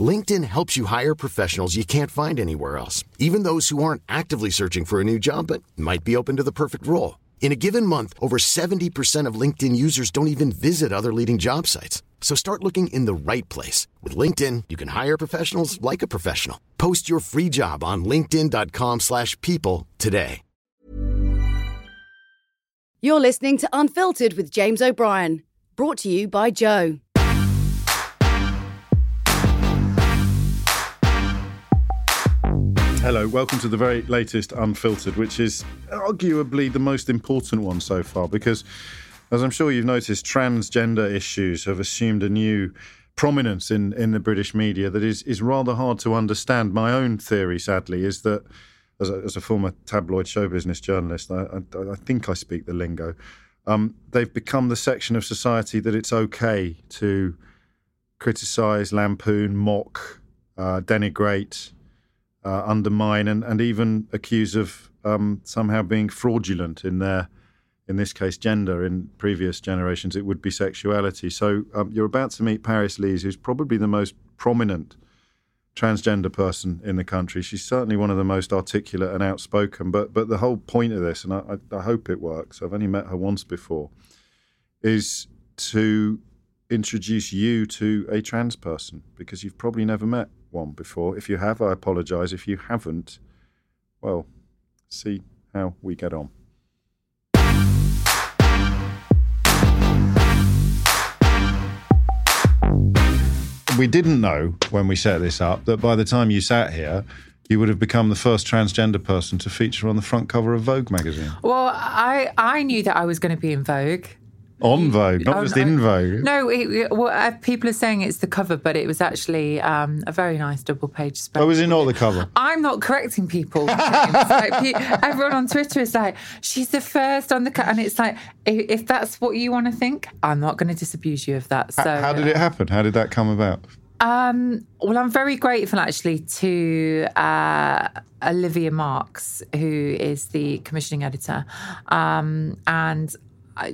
LinkedIn helps you hire professionals you can't find anywhere else, even those who aren't actively searching for a new job but might be open to the perfect role. In a given month, over 70% of LinkedIn users don't even visit other leading job sites. So start looking in the right place. With LinkedIn, you can hire professionals like a professional. Post your free job on linkedin.com slash people today. You're listening to Unfiltered with James O'Brien, brought to you by Joe. Hello, welcome to the very latest Unfiltered, which is arguably the most important one so far because, as I'm sure you've noticed, transgender issues have assumed a new prominence in, in the British media that is, is rather hard to understand. My own theory, sadly, is that as a, as a former tabloid show business journalist, I, I, I think I speak the lingo. Um, they've become the section of society that it's okay to criticise, lampoon, mock, uh, denigrate, uh, undermine and, and even accuse of um, somehow being fraudulent in their, in this case, gender. In previous generations, it would be sexuality. So um, you're about to meet Paris Lees, who's probably the most prominent transgender person in the country. She's certainly one of the most articulate and outspoken. But but the whole point of this, and I, I, hope it works. I've only met her once before, is to introduce you to a trans person because you've probably never met one before. If you have, I apologise. If you haven't, well, see how we get on. We didn't know when we set this up that by the time you sat here, you would have become the first transgender person to feature on the front cover of Vogue magazine. Well, I I knew that I was going to be in Vogue. On Vogue, not Oh, just in Vogue. No, it, well, uh, people are saying it's the cover, but it was actually um, a very nice double page spread. Oh, was it not the cover? I'm not correcting people. Like, everyone on Twitter is like, she's the first on the cut, and it's like, if, if that's what you want to think, I'm not going to disabuse you of that. So, How did it happen? How did that come about? Um, well, I'm very grateful actually to uh, Olivia Marks, who is the commissioning editor, um, and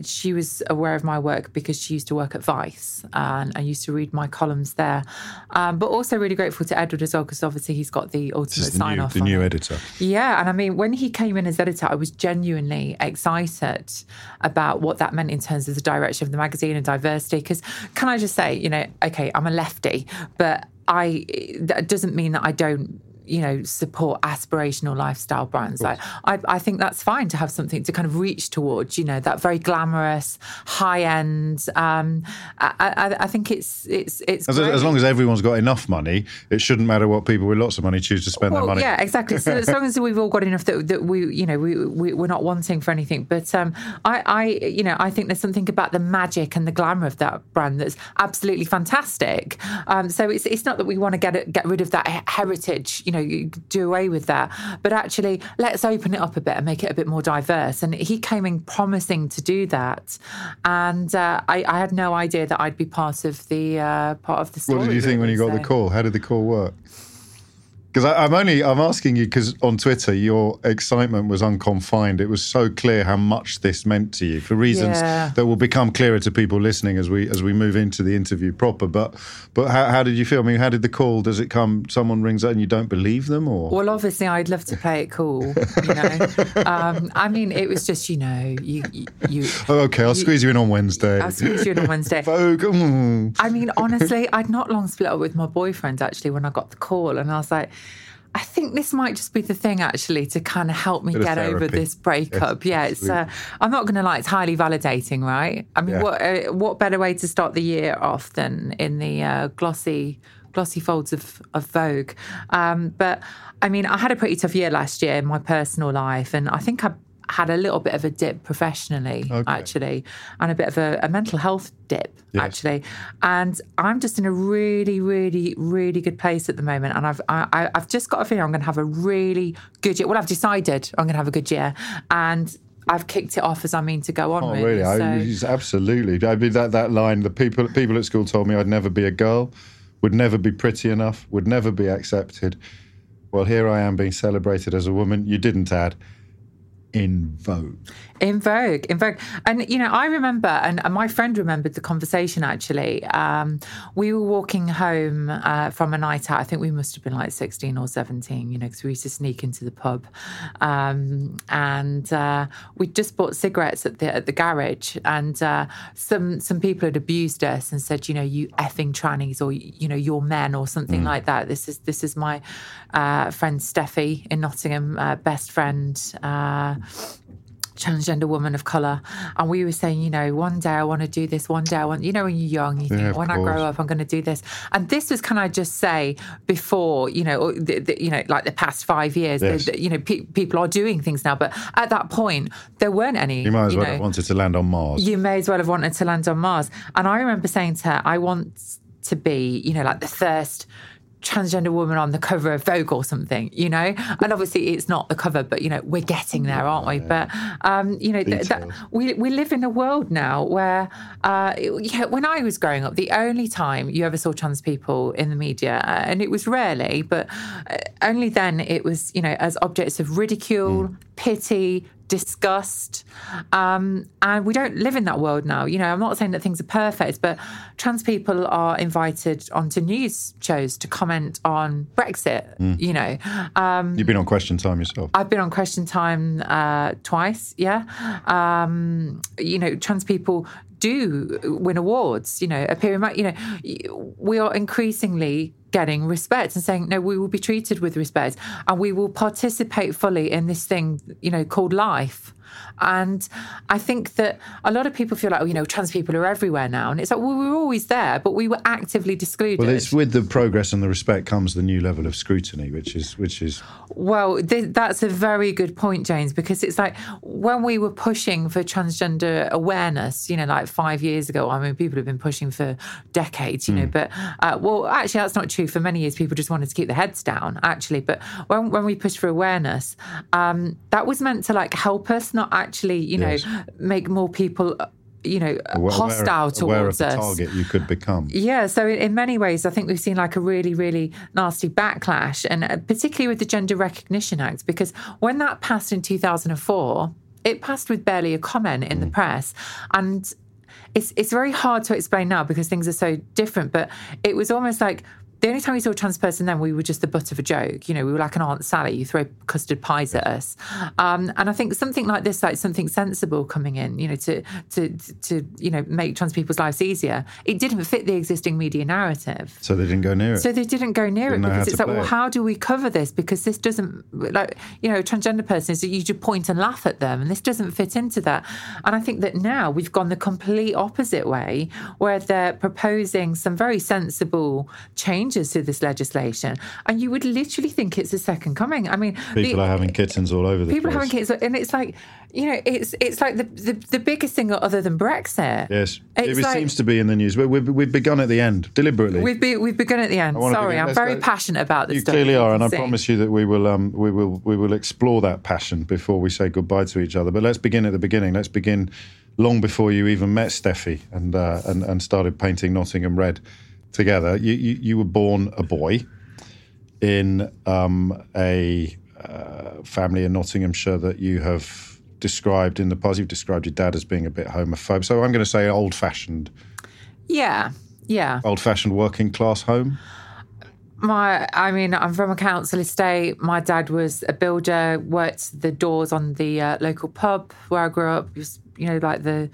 she was aware of my work because she used to work at Vice, and I used to read my columns there. Um, but also really grateful to Edward as well because obviously he's got the ultimate the sign new, off. the new editor. Yeah, and I mean, when he came in as editor, I was genuinely excited about what that meant in terms of the direction of the magazine and diversity. Because, can I just say, you know, okay, I'm a lefty, but I that doesn't mean that I don't. You know, support aspirational lifestyle brands. Like, I, I think that's fine to have something to kind of reach towards. You know, that very glamorous, high end. Um, I, I, I think it's it's it's As, as long as everyone's got enough money, it shouldn't matter what people with lots of money choose to spend well, their money. Yeah, exactly. So as long as we've all got enough that, that we, you know, we, we we're not wanting for anything. But um, I, I, you know, I think there's something about the magic and the glamour of that brand that's absolutely fantastic. Um, so it's it's not that we want to get get rid of that heritage, you know, you do away with that, but actually let's open it up a bit and make it a bit more diverse. And he came in promising to do that, and uh, I, I had no idea that I'd be part of the uh, part of the story. What did you think when you got really, the call? How did the call work? Because I'm only I'm asking you because on Twitter your excitement was unconfined. It was so clear how much this meant to you for reasons Yeah. that will become clearer to people listening as we as we move into the interview proper. But but how, how did you feel? I mean, how did the call? Does it come? Someone rings up and you don't believe them, or Well, obviously, I'd love to play it cool. You know, um, I mean, it was just you know, you you. you oh, okay, I'll squeeze you in on Wednesday. I'll squeeze you in on Wednesday. Vogue. mm. I mean, honestly, I'd not long split up with my boyfriend actually when I got the call, and I was like, I think this might just be the thing actually to kind of help me Bit get over this breakup. Yes, yeah, it's. Uh. I'm not going to lie; it's highly validating, right? I mean, Yeah. what uh, what better way to start the year off than in the uh, glossy glossy folds of of Vogue? Um, but I mean, I had a pretty tough year last year in my personal life, and I think I had a little bit of a dip professionally, Okay. actually, and a bit of a, a mental health dip, Yes. actually. And I'm just in a really, really, really good place at the moment. And I've I, I- I've just got a feeling I'm going to have a really good year. Well, I've decided I'm going to have a good year, and I've kicked it off as I mean to go on. Oh, really. really? So- it's absolutely. I mean, that, that line, the people, people at school told me I'd never be a girl, would never be pretty enough, would never be accepted. Well, here I am being celebrated as a woman. You didn't add in vogue. In Vogue, in Vogue. And, you know, I remember, and, my friend remembered the conversation actually. Um, we were walking home uh, from a night out. I think we must have been like 16 or 17, you know, because we used to sneak into the pub. Um, and uh, we just bought cigarettes at the, at the garage. And uh, some, some people had abused us and said, you know, you effing trannies or, you know, you're men or something like that. This is, this is my uh, friend Steffi in Nottingham, uh, best friend. Transgender woman of color and we were saying you know one day i want to do this one day i want you know when you're young you think when i grow up i'm going to do this and this was can i just say before you know the, the, you know like the past five years Yes. the- you know pe- people are doing things now but at that point there weren't any You might as well know, have wanted to land on Mars. you may as well have wanted to land on Mars. And I remember saying to her, I want to be, you know, like the first transgender woman on the cover of Vogue or something, you know? And obviously it's not the cover, but, you know, we're getting there, aren't we? But, um, you know, th- Details. we, we live in a world now where, uh, yeah, when I was growing up, the only time you ever saw trans people in the media, uh, and it was rarely, but uh, only then it was, you know, as objects of ridicule, pity, disgust. Um, and we don't live in that world now. You know, I'm not saying that things are perfect, but trans people are invited onto news shows to comment on Brexit, you know. Um, You've been on Question Time yourself. I've been on Question Time uh, twice, yeah. Um, you know, trans people do win awards, you know, appear in, you know, we are increasingly getting respect and saying, no, we will be treated with respect and we will participate fully in this thing, you know, called life. And I think that a lot of people feel like, oh, you know, trans people are everywhere now. And it's like, well, we were always there, but we were actively excluded. Well, it's with the progress and the respect comes the new level of scrutiny, which is which is Well, th- that's a very good point, James, because it's like when we were pushing for transgender awareness, you know, like five years ago, I mean, people have been pushing for decades, you know, but, uh, well, actually, that's not true. For many years, people just wanted to keep their heads down, actually. But when, when we pushed for awareness, um, that was meant to like help us, not actually, you know, make more people, uh, you know, aware, hostile aware towards the us. target you could become. Yeah, so in, in many ways, I think we've seen like a really, really nasty backlash, and uh, particularly with the Gender Recognition Act, because when that passed in 2004, it passed with barely a comment in the press. And it's, it's very hard to explain now because things are so different, but it was almost like the only time we saw a trans person then we were just the butt of a joke. You know, we were like an Aunt Sally. You throw custard pies at us, um, and I think something like this, like something sensible coming in, you know, to to to you know make trans people's lives easier. It didn't fit the existing media narrative. So they didn't go near it. So they didn't go near Didn't it because it's like, well, it. how do we cover this? Because this doesn't, like, you know, a transgender person is that you just point and laugh at them, and this doesn't fit into that. And I think that now we've gone the complete opposite way, where they're proposing some very sensible changes to this legislation, and you would literally think it's a second coming. I mean, People the- are having kittens all over the people place. are having kittens, and it's like, you know, it's it's like the the, the biggest thing other than Brexit. Yes, It's it like- seems to be in the news. We, we've, we've begun at the end deliberately. We've be, we've begun at the end. Sorry, begin- I'm let's very go- passionate about this You clearly are, and I promise you that we will um, we will we will explore that passion before we say goodbye to each other. But let's begin at the beginning. Let's begin long before you even met Steffi and uh, and, and started painting Nottingham red together. You you, you were born a boy in um, a uh, family in Nottinghamshire that you have described in the past. You've described your dad as being a bit homophobic. So I'm going to say old fashioned, Yeah, yeah. old fashioned working class home. My, I mean, I'm from a council estate. My dad was a builder, worked the doors on the uh, local pub where I grew up. Was, you know, like the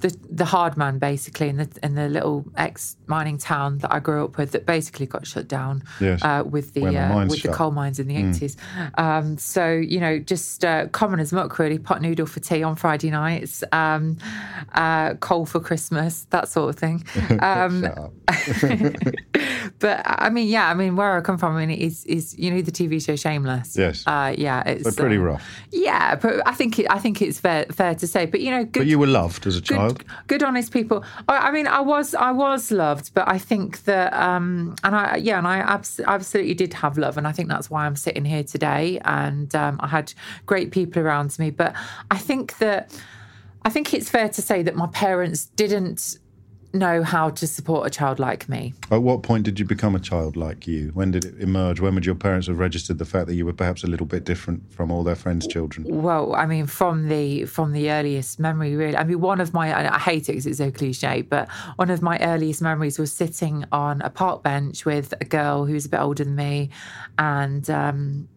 the the hard man basically in the in the little ex mining town that I grew up with that basically got shut down Yes. uh, with the, the uh, with the coal mines in the eighties. Um, so you know, just uh, common as muck really. Pot noodle for tea on Friday nights, um, uh, coal for Christmas, that sort of thing. Um, Shut. but I mean, yeah, I mean, where I come from, I mean, is is you know the TV show Shameless. Yes. Uh, yeah, it's So pretty uh, rough. Yeah, but I think it, I think it's fair fair to say. But you know, good, But you were loved as a good, child. good, honest people. I, I mean, I was I was loved, but I think that um, and I yeah, and I abs- absolutely did have love, and I think that's why I'm sitting here today. And um, I had great people around me, but I think that I think it's fair to say that my parents didn't know how to support a child like me. At what point did you become a child like you? When did it emerge? When would your parents have registered the fact that you were perhaps a little bit different from all their friends' children? Well, I mean, from the from the earliest memory, really. I mean, one of my I hate it because it's so cliche, but one of my earliest memories was sitting on a park bench with a girl who's a bit older than me, and um,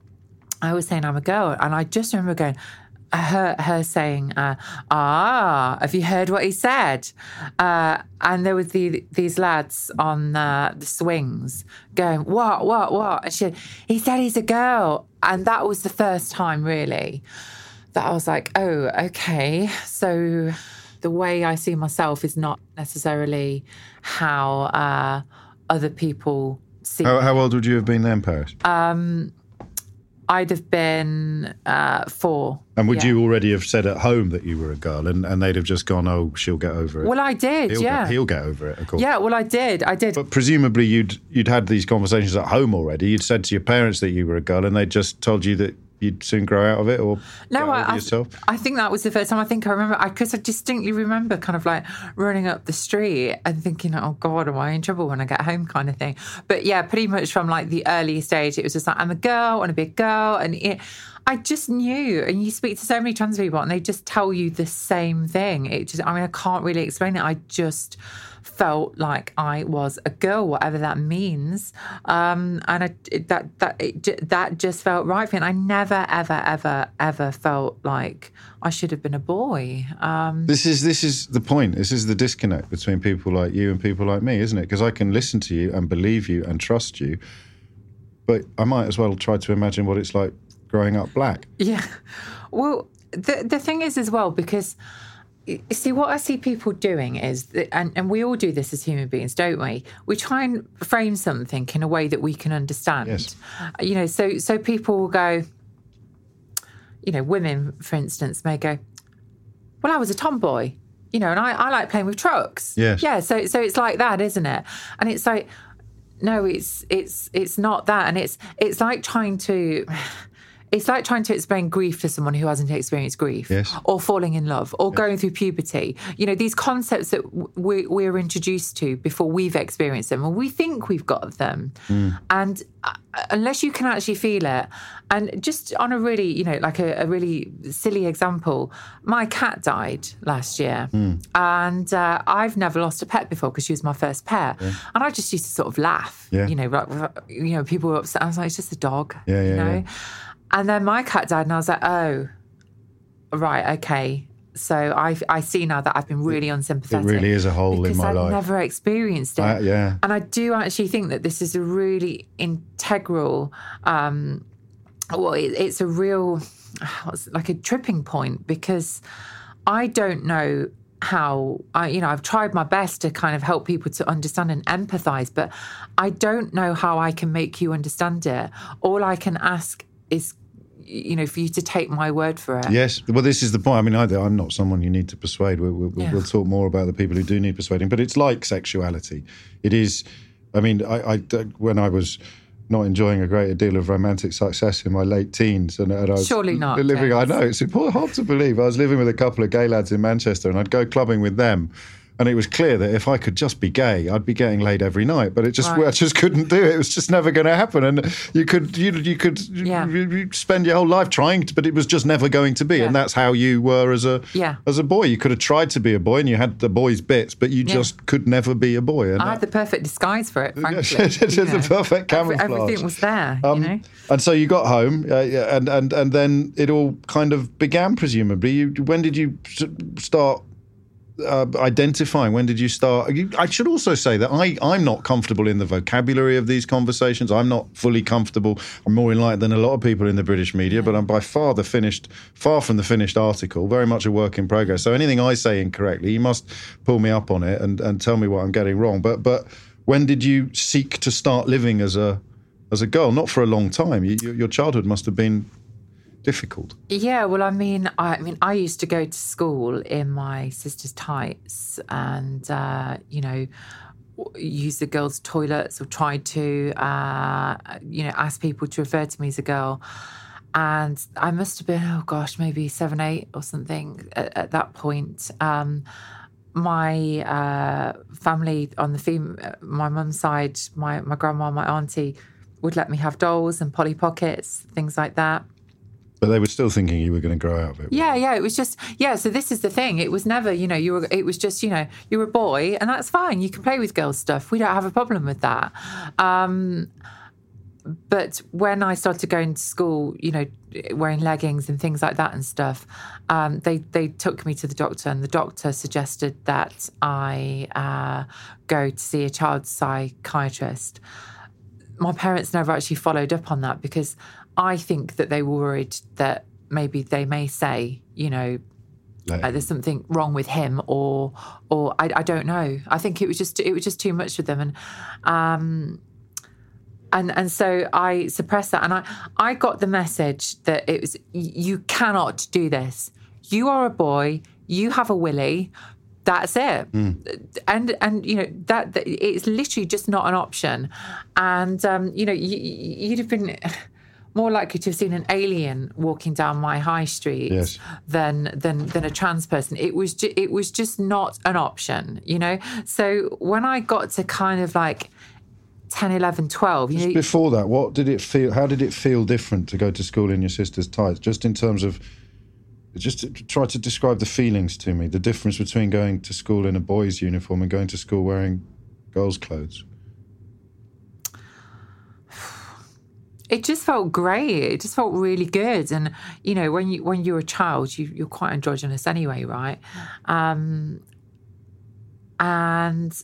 I was saying I'm a girl, and I just remember going. Her, her saying, uh, "Ah, have you heard what he said?" Uh, and there was the, these lads on uh, the swings going, "What, what, what?" And she, said, he said he's a girl, and that was the first time really that I was like, "Oh, okay." So the way I see myself is not necessarily how uh, other people see. How, how old would you have been then, Paris? I'd have been uh, four. and would yeah. you already have said at home that you were a girl, and, and they'd have just gone, "Oh, she'll get over it." Well, I did. he'll yeah. get, he'll get over it, of course. Yeah, well, I did. I did. But presumably, you'd you'd had these conversations at home already. You'd said to your parents that you were a girl, and they just told you that you'd soon grow out of it, or No, I, I, yourself. I think that was the first time I think I remember, because I, distinctly remember kind of like running up the street and thinking, oh God, am I in trouble when I get home kind of thing. But yeah, pretty much from like the early stage it was just like, I'm a girl, I want to be a girl. And it, I just knew. And you speak to so many trans people and they just tell you the same thing. It just, I mean, I can't really explain it. I just felt like I was a girl, whatever that means, um, and I, it- that that it, that just felt right for me. And I never, ever, ever, ever felt like I should have been a boy. Um, This is this is the point. This is the disconnect between people like you and people like me, isn't it? Because I can listen to you and believe you and trust you, but I might as well try to imagine what it's like growing up black. Yeah. Well, the the thing is as well because see what I see people doing is that, and and we all do this as human beings, don't we? We try and frame something in a way that we can understand. Yes. You know, so so people will go. You know, women, for instance, may go. Well, I was a tomboy. You know, and I, I like playing with trucks. Yes. Yeah. So so it's like that, isn't it? And it's like no it's it's it's not that and it's it's like trying to it's like trying to explain grief to someone who hasn't experienced grief Yes. or falling in love or going through puberty. You know these concepts that we, we're introduced to before we've experienced them and we think we've got them. And uh, unless you can actually feel it and just on a really you know like a, a really silly example my cat died last year. And uh, i've never lost a pet before because she was my first pet. And i just used to sort of laugh Yeah. you know like, you know people were upset. I was like it's just a dog Yeah, you know? yeah. And then my cat died and i was like oh right okay so I, I see now that I've been really unsympathetic. It really is a hole in my I've life. never experienced it. Yeah. And I do actually think that this is a really integral, um, well, it, it's a real, like a tripping point because I don't know how I, you know, I've tried my best to kind of help people to understand and empathize, but I don't know how I can make you understand it. All I can ask is, you know, for you to take my word for it. Yes. Well, this is the point. I mean, either I'm not someone you need to persuade. We'll, we'll, Yeah. we'll talk more about the people who do need persuading. But it's like sexuality. It is. I mean, I, I when I was not enjoying a great deal of romantic success in my late teens, and, and I was Surely not, living. I know it's hard to believe. I was living with a couple of gay lads in Manchester, and I'd go clubbing with them. And it was clear that if I could just be gay, I'd be getting laid every night. But it just, Right. I just couldn't do it. It was just never going to happen. And you could, you, you could Yeah. you- you spend your whole life trying, to, but it was just never going to be. Yeah. And that's how you were as a Yeah. as a boy. You could have tried to be a boy, and you had the boy's bits, but you just could never be a boy. And I had the perfect disguise for it, frankly. It's the perfect Every- camouflage. everything was there, Um, you know. And so you got home, uh, and and and then it all kind of began. Presumably, you, when did you start uh, identifying? When did you start? I should also say that I, I'm not comfortable in the vocabulary of these conversations. I'm not fully comfortable. I'm more enlightened than a lot of people in the British media, but I'm by far the finished, far from the finished article. Very much a work in progress. So anything I say incorrectly, you must pull me up on it and, and tell me what I'm getting wrong. But but when did you seek to start living as a as a girl? Not for a long time. You, your childhood must have been difficult. Yeah, well, I mean, I, I, mean, I used to go to school in my sister's tights, and uh, you know, use the girls' toilets or tried to, uh, you know, ask people to refer to me as a girl. And I must have been, oh gosh, maybe seven, eight or something at, at that point. Um, my uh, family on the fem- my mum's side, my my grandma, my auntie would let me have dolls and Polly Pockets, things like that. But they were still thinking you were going to grow out of it. Yeah, yeah. It was just yeah. So this is the thing. It was never, you know, you were. It was just, you know, you're a boy, and that's fine. You can play with girls' stuff. We don't have a problem with that. Um, but when I started going to school, you know, wearing leggings and things like that and stuff, um, they they took me to the doctor, and the doctor suggested that I uh, go to see a child psychiatrist. My parents never actually followed up on that because I think that they were worried that maybe they may say, you know, uh, there's something wrong with him, or or I, I, don't know. I think it was just it was just too much for them, and um, and and so I suppressed that, and I I got the message that it was you cannot do this. You are a boy. You have a willy. That's it. Mm. And and you know that, that, it's literally just not an option. And um, you know you, you'd have been more likely to have seen an alien walking down my high street yes. than than than a trans person. It was ju- it was just not an option, you know. So when I got to kind of like 10, 11, 12, just know, before that, what did it feel? How did it feel different to go to school in your sister's tights? Just in terms of just to try to describe the feelings to me, the difference between going to school in a boy's uniform and going to school wearing girls' clothes. It just felt great. It just felt really good. And you know, when you when you're a child, you, you're quite androgynous anyway, right? Um, and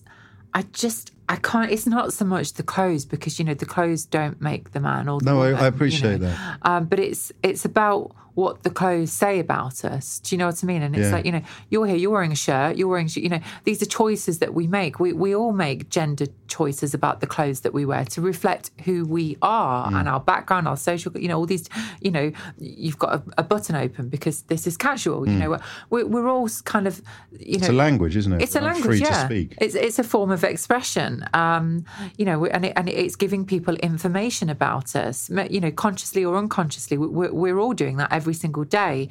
I just I can't. It's not so much the clothes because you know the clothes don't make the man or the no. woman, I, I, appreciate you know? that. Um, but it's it's about what the clothes say about us. Do you know what I mean? And it's yeah. like, you know, you're here, you're wearing a shirt, you're wearing, you know, these are choices that we make. We, we all make gender choices about the clothes that we wear to reflect who we are mm. and our background, our social, you know, all these, you know, you've got a, a button open because this is casual. Mm. You know, we're, we're all kind of, you know. It's a language, isn't it? It's a language, yeah. It's, it's a form of expression, um, you know, and, it, and it's giving people information about us, you know, consciously or unconsciously. We're, we're all doing that every single day.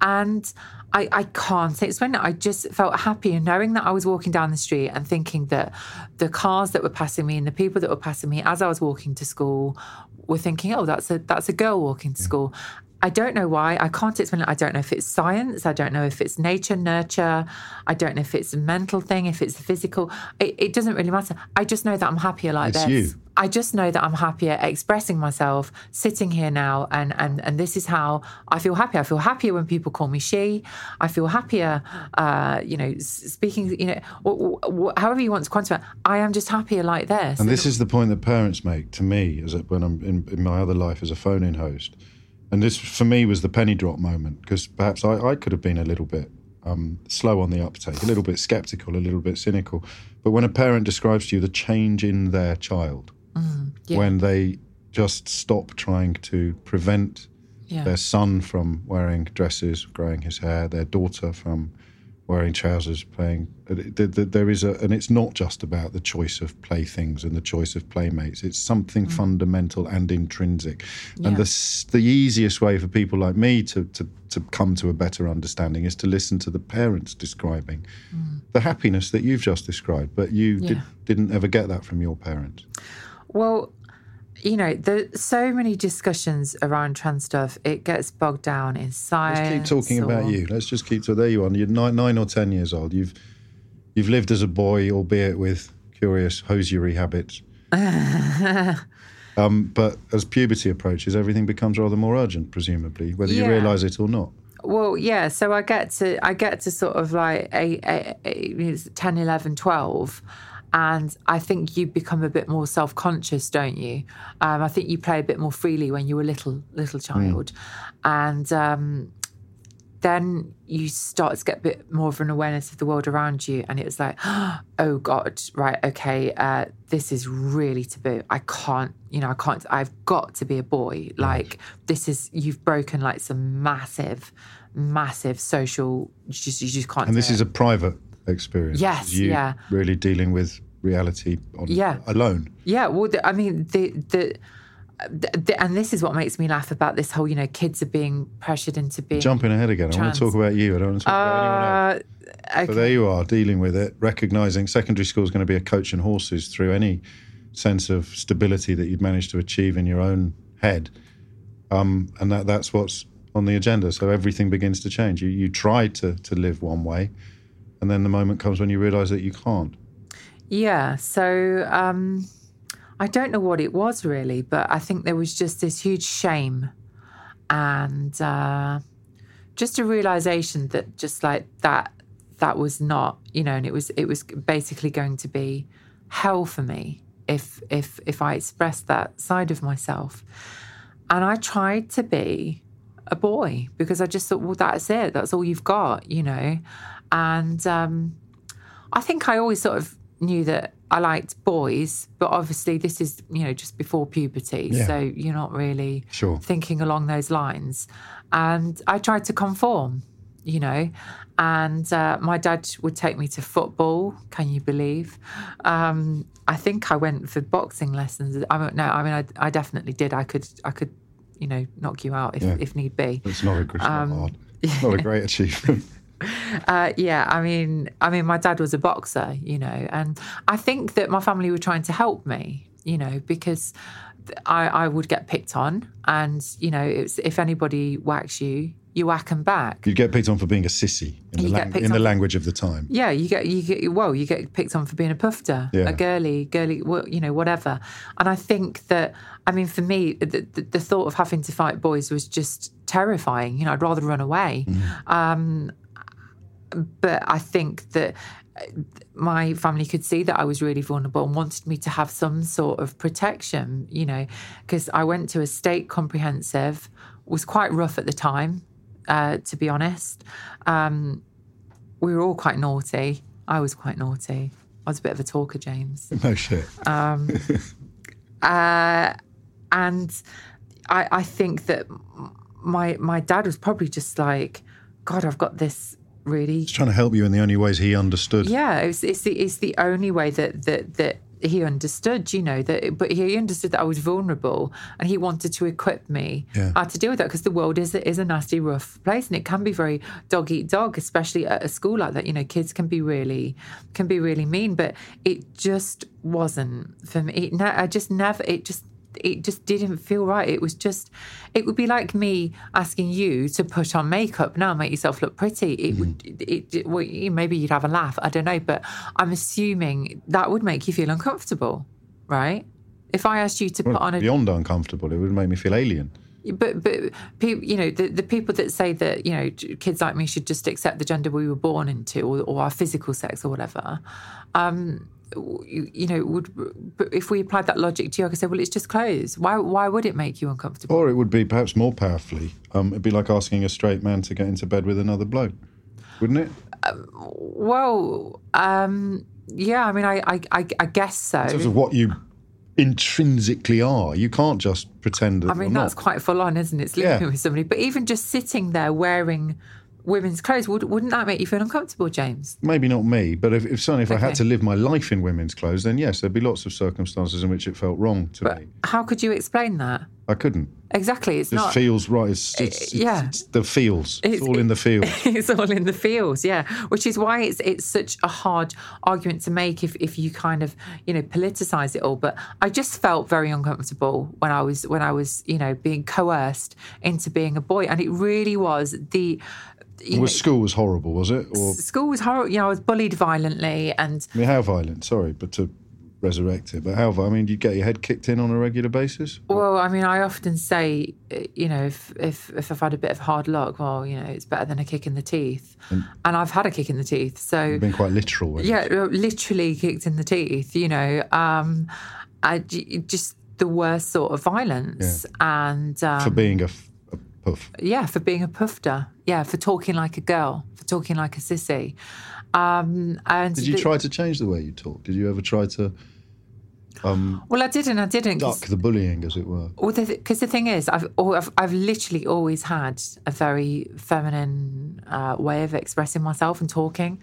And I, I can't say it's when I just felt happy in knowing that I was walking down the street and thinking that the cars that were passing me and the people that were passing me as I was walking to school were thinking, oh, that's a that's a girl walking to school. I don't know why. I can't explain it. I don't know if it's science. I don't know if it's nature, nurture. I don't know if it's a mental thing, if it's physical. It, it doesn't really matter. I just know that I'm happier like it's this. You. I just know that I'm happier expressing myself, sitting here now, and and and this is how I feel happy. I feel happier when people call me she. I feel happier, uh, you know, speaking, you know, however you want to quantify. It, I am just happier like this. And this is the point that parents make to me, as when I'm in, in my other life as a phone-in host and this, for me, was the penny drop moment because perhaps I, I, could have been a little bit um, slow on the uptake, a little bit skeptical, a little bit cynical. But when a parent describes to you the change in their child, mm, yeah. when they just stop trying to prevent yeah. their son from wearing dresses, growing his hair, their daughter from wearing trousers, playing. There is a, and it's not just about the choice of playthings and the choice of playmates. It's something mm. fundamental and intrinsic. Yeah. And the the easiest way for people like me to, to to come to a better understanding is to listen to the parents describing mm. the happiness that you've just described. But you yeah. did, didn't ever get that from your parents. Well, you know, there's so many discussions around trans stuff. It gets bogged down in science. Let's keep talking or... about you. Let's just keep. So there you are. You're nine, nine or ten years old. You've you've lived as a boy, albeit with curious hosiery habits. um, but as puberty approaches, everything becomes rather more urgent, presumably, whether yeah. you realise it or not. Well, yeah. So I get to I get to sort of like eight, eight, it's 10, 11, 12. And I think you become a bit more self conscious, don't you? Um, I think you play a bit more freely when you're a little little child, and um, then you start to get a bit more of an awareness of the world around you, and it was like, oh God, right, okay, uh, this is really taboo. I can't, you know, I can't. I've got to be a boy. Like this is you've broken like some massive, massive social. You just you just can't. And this it. is a private experience. Yes, you yeah. Really dealing with reality on Yeah. alone. Yeah, well, the, I mean, the, the the and this is what makes me laugh about this whole, you know, kids are being pressured into being. Jumping ahead again. I want to talk about you. I don't want to talk about anyone else. Uh, okay. So there you are, dealing with it, recognizing secondary school is going to be a coach and horses through any sense of stability that you'd managed to achieve in your own head. Um, and that, that's what's on the agenda. So everything begins to change. You, you try to, to live one way, and then the moment comes when you realize that you can't. Yeah. So um, I don't know what it was really, but I think there was just this huge shame and uh, just a realization that just like that that was not you know and it was it was basically going to be hell for me if if if I expressed that side of myself and I tried to be a boy because I just thought well that's it that's all you've got you know and um I think I always sort of knew that I liked boys, but obviously this is, you know, just before puberty. Yeah. So you're not really Sure. thinking along those lines. And I tried to conform, you know, and uh, my dad would take me to football. Can you believe? Um, I think I went for boxing lessons. I mean, no, I mean, I, I definitely did. I could, I could, you know, knock you out if, Yeah. if need be. It's not a, it's Um, not hard. It's not a great achievement. Uh, yeah, I mean, I mean, my dad was a boxer, you know, and I think that my family were trying to help me, you know, because I, I would get picked on, and you know, it's, if anybody whacks you, you whack them back. You'd get picked on for being a sissy in, the, lang- in the language of the time. Yeah, you get you get well, you get picked on for being a pufter, Yeah. a girly, girly, you know, whatever. And I think that, I mean, for me, the, the, the thought of having to fight boys was just terrifying. You know, I'd rather run away. Um, but I think that uh, my family could see that I was really vulnerable and wanted me to have some sort of protection, you know, because I went to a state comprehensive, was quite rough at the time, uh, to be honest. Um, we were all quite naughty. I was quite naughty. I was a bit of a talker, James. No shit. Uh, and I, I think that my my dad was probably just like, God, I've got this really He's trying to help you in the only ways he understood. yeah, it's, it's the it's the only way that that that he understood, you know, that but he understood that I was vulnerable and he wanted to equip me Yeah. uh, to deal with that because the world is is a nasty, rough place and it can be very dog eat dog, especially at a school like that. You know, kids can be really can be really mean, but it just wasn't for me. It, I just never. It just it just didn't feel right. It was just, it would be like me asking you to put on makeup now, make yourself look pretty. It would, it, it, well, maybe you'd have a laugh. I don't know, but I'm assuming that would make you feel uncomfortable, right? If I asked you to put on a beyond uncomfortable, it would make me feel alien. but but people, you know, the, the people that say that you know kids like me should just accept the gender we were born into or, or our physical sex or whatever. Um, you, you know, would but if we applied that logic to you, I could say, well, it's just clothes. Why why would it make you uncomfortable? Or it would be perhaps more powerfully. Um, it'd be like asking a straight man to get into bed with another bloke, wouldn't it? Well, um, yeah, I mean, I I, I, I guess so. In terms of what you intrinsically are, you can't just pretend that I mean, that's not. quite full on, isn't it? Sleeping Yeah. with somebody, but even just sitting there wearing women's clothes, would, wouldn't that make you feel uncomfortable, James? Maybe not me, but if, if certainly if I had to live my life in women's clothes, then yes, there'd be lots of circumstances in which it felt wrong to But me. how could you explain that? I couldn't. Exactly, it's It not. feels right. It's, uh, it's, it's, yeah. it's the feels. It's, all in the field. it's all in the fields, yeah. Which is why it's it's such a hard argument to make if, if you kind of you know politicize it all. But I just felt very uncomfortable when I was when I was you know being coerced into being a boy, and it really was the. You know, was school was horrible, was it? Or school was horrible. You know, I was bullied violently, and I mean, how violent? Sorry, but to resurrect it. But how? Violent? I mean, you get your head kicked in on a regular basis? Well, I mean, I often say, uh, you know, if if if I've had a bit of hard luck, well, you know, it's better than a kick in the teeth, and, I've had a kick in the teeth. So You've been quite literal. yeah, uh, literally kicked in the teeth. You know, um, I just the worst sort of violence, and um, for being a, f- a puff. yeah, for being a pufter, yeah, for talking like a girl, for talking like a sissy. Um, and Did you the- try to change the way you talk? Did you ever try to Um, Well, I didn't. I didn't duck the bullying, as it were? Well, because the, thing is, I've, I've I've literally always had a very feminine uh, way of expressing myself and talking,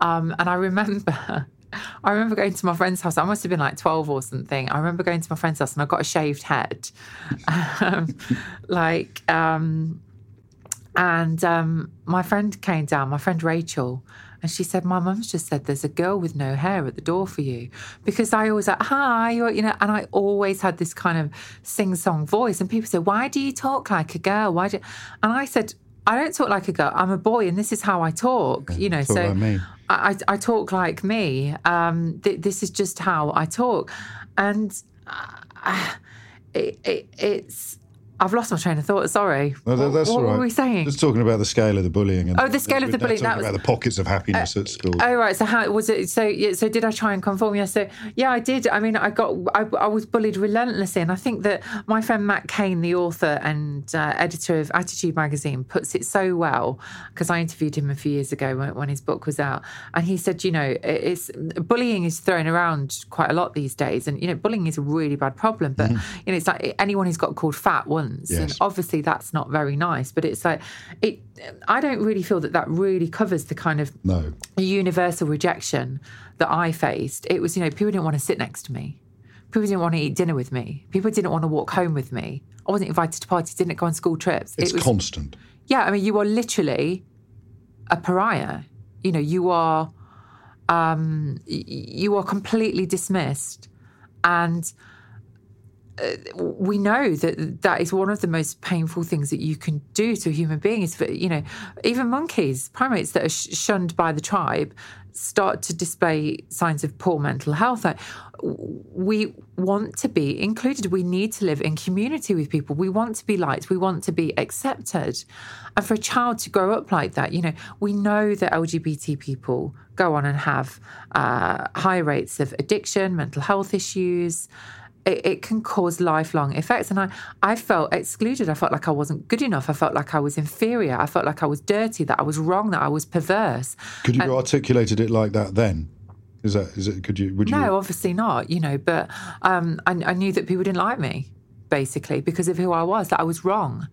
um, and I remember. I remember going to my friend's house. I must have been like 12 or something. I remember going to my friend's house and I got a shaved head. Um, like, um, and um, my friend came down, my friend Rachel, and she said, "My mum's just said there's a girl with no hair at the door for you." Because I always like, "Hi," you know, and I always had this kind of sing-song voice, and people said, "Why do you talk like a girl? Why do?" And I said, "I don't talk like a girl. I'm a boy, and this is how I talk." you know, so. I, I I talk like me. Um, th- this is just how I talk, and uh, it, it, it's. I've lost my train of thought. Sorry. No, that- that's what, all right. what were we saying? Just talking about the scale of the bullying. And Oh, the scale of the bullying, that was- about the pockets of happiness at school. Oh right, so how was it? So yeah, so did I try and conform? Yeah, so yeah, I did. I mean, I got I, I was bullied relentlessly, and I think that my friend Matt Cain, the author and uh, editor of Attitude magazine, puts it so well because I interviewed him a few years ago when, when his book was out, and he said, you know, it- it's bullying is thrown around quite a lot these days, and you know, bullying is a really bad problem, but you know, it's like anyone who's got called fat once, and Yes. obviously that's not very nice, but it's like it. I don't really feel that that really covers the kind of no. universal rejection that I faced. It was, you know, people didn't want to sit next to me. People didn't want to eat dinner with me. People didn't want to walk home with me. I wasn't invited to parties, didn't go on school trips. It's it was, constant. yeah, I mean, you are literally a pariah. You know, you are, um, you are completely dismissed, and we know that that is one of the most painful things that you can do to a human being. Is for you know, even monkeys, primates that are sh- shunned by the tribe, start to display signs of poor mental health. Like, we want to be included. We need to live in community with people. We want to be liked. We want to be accepted. And for a child to grow up like that, you know, we know that LGBT people go on and have uh, high rates of addiction, mental health issues it, it can cause lifelong effects. And I, I felt excluded. I felt like I wasn't good enough. I felt like I was inferior. I felt like I was dirty, that I was wrong, that I was perverse. Could you have articulated it like that then? Is that is it? Could you? Would you? No, obviously not, you know, but um, I, I knew that people didn't like me, basically, because of who I was, that I was wrong.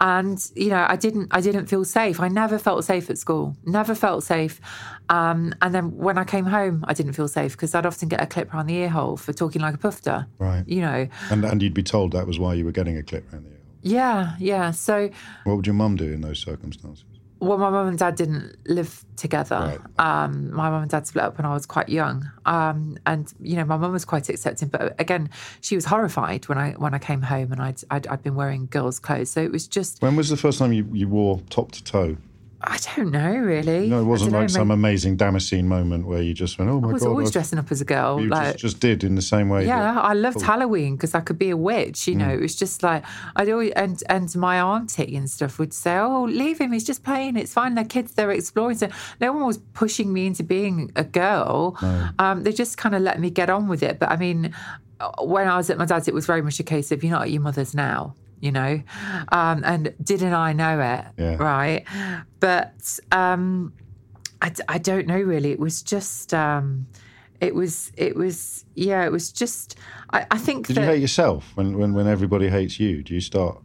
And you know, I didn't, I didn't feel safe. I never felt safe at school. Never felt safe. Um, and then when I came home, I didn't feel safe because I'd often get a clip around the ear hole for talking like a pufter. Right. You know, And and you'd be told that was why you were getting a clip around the ear. yeah, yeah. So What would your mum do in those circumstances? Well, my mum and dad didn't live together. Um, my mum and dad split up when I was quite young, um, and you know, my mum was quite accepting. But again, she was horrified when I when I came home and I'd I'd, I'd been wearing girls' clothes. So it was just When was the first time you, you wore top to toe? I don't know really. No, it wasn't like know, some maybe- amazing Damascene moment where you just went, "Oh my god!" I was god!" always I've- dressing up as a girl. You like just, just did in the same way. Yeah, I loved Halloween because I could be a witch. You know, Mm. it was just like I'd always and and my auntie and stuff would say, "Oh, leave him. He's just playing. It's fine. They're kids. They're exploring." So no one was pushing me into being a girl. Um, they just kind of let me get on with it. But I mean, when I was at my dad's, it was very much a case of you're not at your mother's now. You know, um, and didn't I know it? Yeah. Right, but. um I, I don't know really. It was just, um, it was, it was, yeah, it was just. I, I think Did that you hate yourself when, when, when everybody hates you? Do you start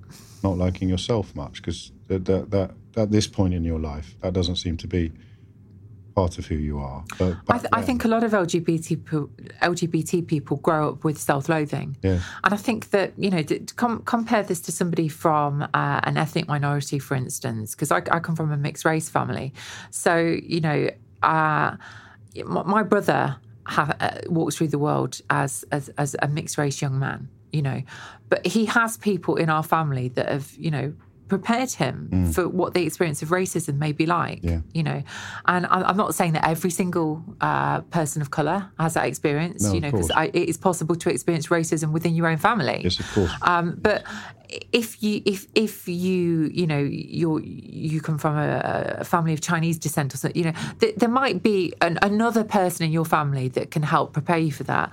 not liking yourself much? Because that, that, that, at this point in your life, that doesn't seem to be part of who you are. But I, th- I think a lot of LGBT po- LGBT people grow up with self-loathing, Yeah. and I think that you know to com- compare this to somebody from uh, an ethnic minority, for instance, because I, I come from a mixed race family, so you know, uh, my, my brother ha- uh, walks through the world as, as as a mixed race young man, you know, but he has people in our family that have you know prepared him for what the experience of racism may be like. Yeah. You know, and I- I'm not saying that every single uh, person of color has that experience. No, you know, because it is possible to experience racism within your own family. Yes, of course. Um, but if you if if you you know you're you come from a, a family of Chinese descent or something, you know th- there might be an, another person in your family that can help prepare you for that.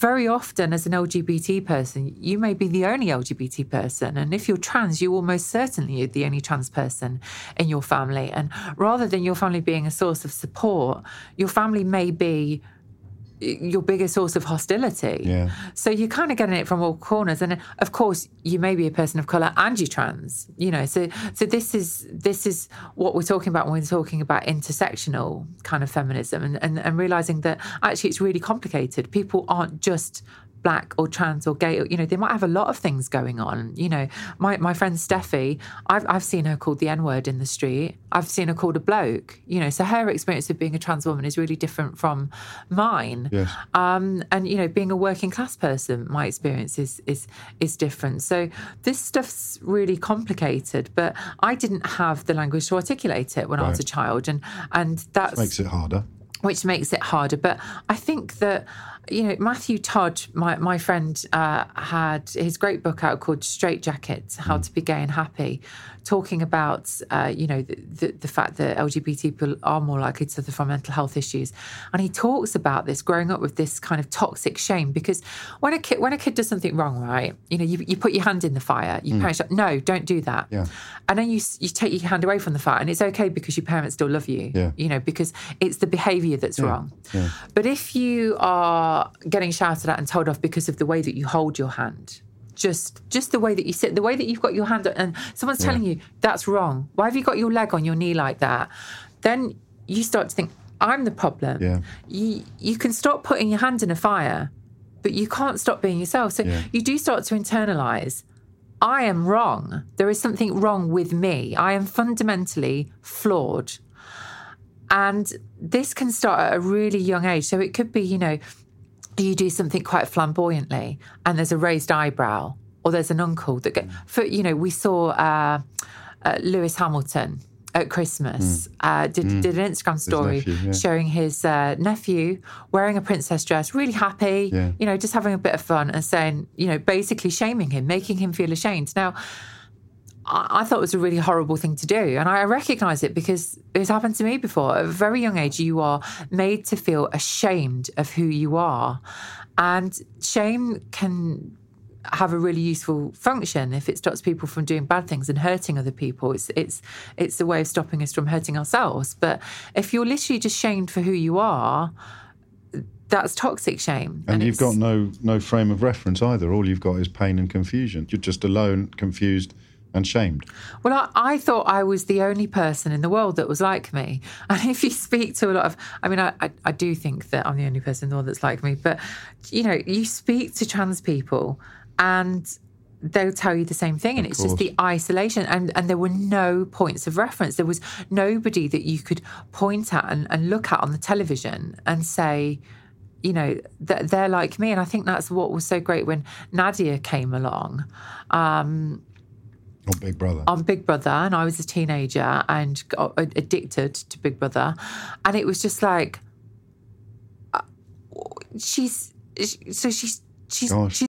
Very often, as an LGBT person, you may be the only LGBT person, and if you're trans, you almost certainly are the only trans person in your family. And rather than your family being a source of support, your family may be your biggest source of hostility. Yeah. So you're kind of getting it from all corners, and uh, of course, you may be a person of color and you're trans. You know, so so this is this is what we're talking about when we're talking about intersectional kind of feminism, and and, and realizing that actually it's really complicated. People aren't just black or trans or gay or, you know they might have a lot of things going on you know my, my friend steffi I've, I've seen her called the n-word in the street i've seen her called a bloke you know so her experience of being a trans woman is really different from mine Yes. um, and you know, being a working class person, my experience is is is different. So this stuff's really complicated, but I didn't have the language to articulate it when I was a child, and and that's Makes it harder. which makes it harder. But I think that you know Matthew Todd, my my friend, uh, had his great book out called Straight Jackets: How to Be Gay and Happy, talking about uh, you know the, the the fact that LGBT people are more likely to suffer from mental health issues, and he talks about this growing up with this kind of toxic shame because when a kid when a kid does something wrong, right? You know, you, you put your hand in the fire, you parents like, no, don't do that, Yeah. and then you you take your hand away from the fire, and it's okay because your parents still love you, Yeah. you know, because it's the behavior that's wrong. But if you are getting shouted at and told off because of the way that you hold your hand, just just the way that you sit, the way that you've got your hand, and someone's telling you that's wrong. Why have you got your leg on your knee like that? Then you start to think, I'm the problem. Yeah. You you can stop putting your hand in a fire, but you can't stop being yourself. So Yeah. you do start to internalize. I am wrong. There is something wrong with me. I am fundamentally flawed. And this can start at a really young age. So it could be, you know, you do something quite flamboyantly and there's a raised eyebrow or there's an uncle that, go, for, you know, we saw uh, uh, Lewis Hamilton at Christmas uh, did, did an Instagram story nephew, yeah. showing his uh, nephew wearing a princess dress, really happy, Yeah. you know, just having a bit of fun and saying, you know, basically shaming him, making him feel ashamed. Now, I I thought it was a really horrible thing to do. And I recognize it because it's happened to me before. At a very young age, you are made to feel ashamed of who you are. And shame can have a really useful function if it stops people from doing bad things and hurting other people. It's it's it's a way of stopping us from hurting ourselves. But if you're literally just shamed for who you are, that's toxic shame. And, you've got no no frame of reference either. All you've got is pain and confusion. You're just alone, confused, and shamed. Well, I, I thought I was the only person in the world that was like me. And if you speak to a lot of, I mean, I, I, I do think that I'm the only person in the world that's like me, but, you know, you speak to trans people and they'll tell you the same thing. And it's just the isolation. And, and there were no points of reference. There was nobody that you could point at and, and look at on the television and say, you know, that they're like me. And I think that's what was so great when Nadia came along. Um, Or Big Brother. on Big Brother, and I was a teenager and got addicted to Big Brother, and it was just like, uh, she's so she's she's Gosh. she's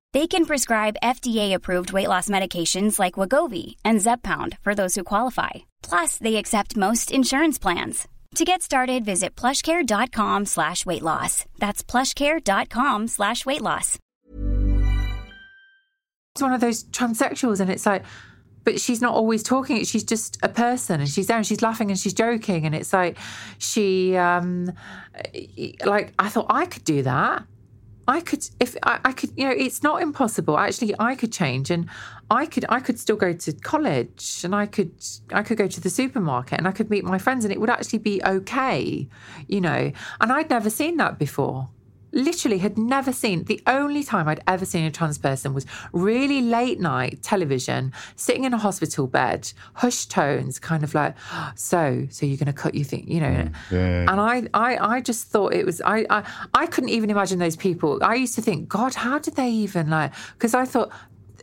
They can prescribe FDA-approved weight loss medications like Wegovy and Zepbound for those who qualify. Plus, they accept most insurance plans. To get started, visit plushcare.com slash weight loss. That's plushcare.com slash weight loss. it's one of those transsexuals, and it's like, but she's not always talking. She's just a person, and she's there, and she's laughing, and she's joking, and it's like she, um, like I thought I could do that. I could, if I, I could, you know, it's not impossible. Actually, I could change, and I could, I could still go to college, and I could, I could go to the supermarket, and I could meet my friends, and it would actually be okay, you know. And I'd never seen that before literally had never seen the only time I'd ever seen a trans person was really late night television, sitting in a hospital bed, hushed tones, kind of like, so, so you're gonna cut you think, you know. Mm, yeah. And I, I I just thought it was I, I I couldn't even imagine those people. I used to think, God, how did they even like because I thought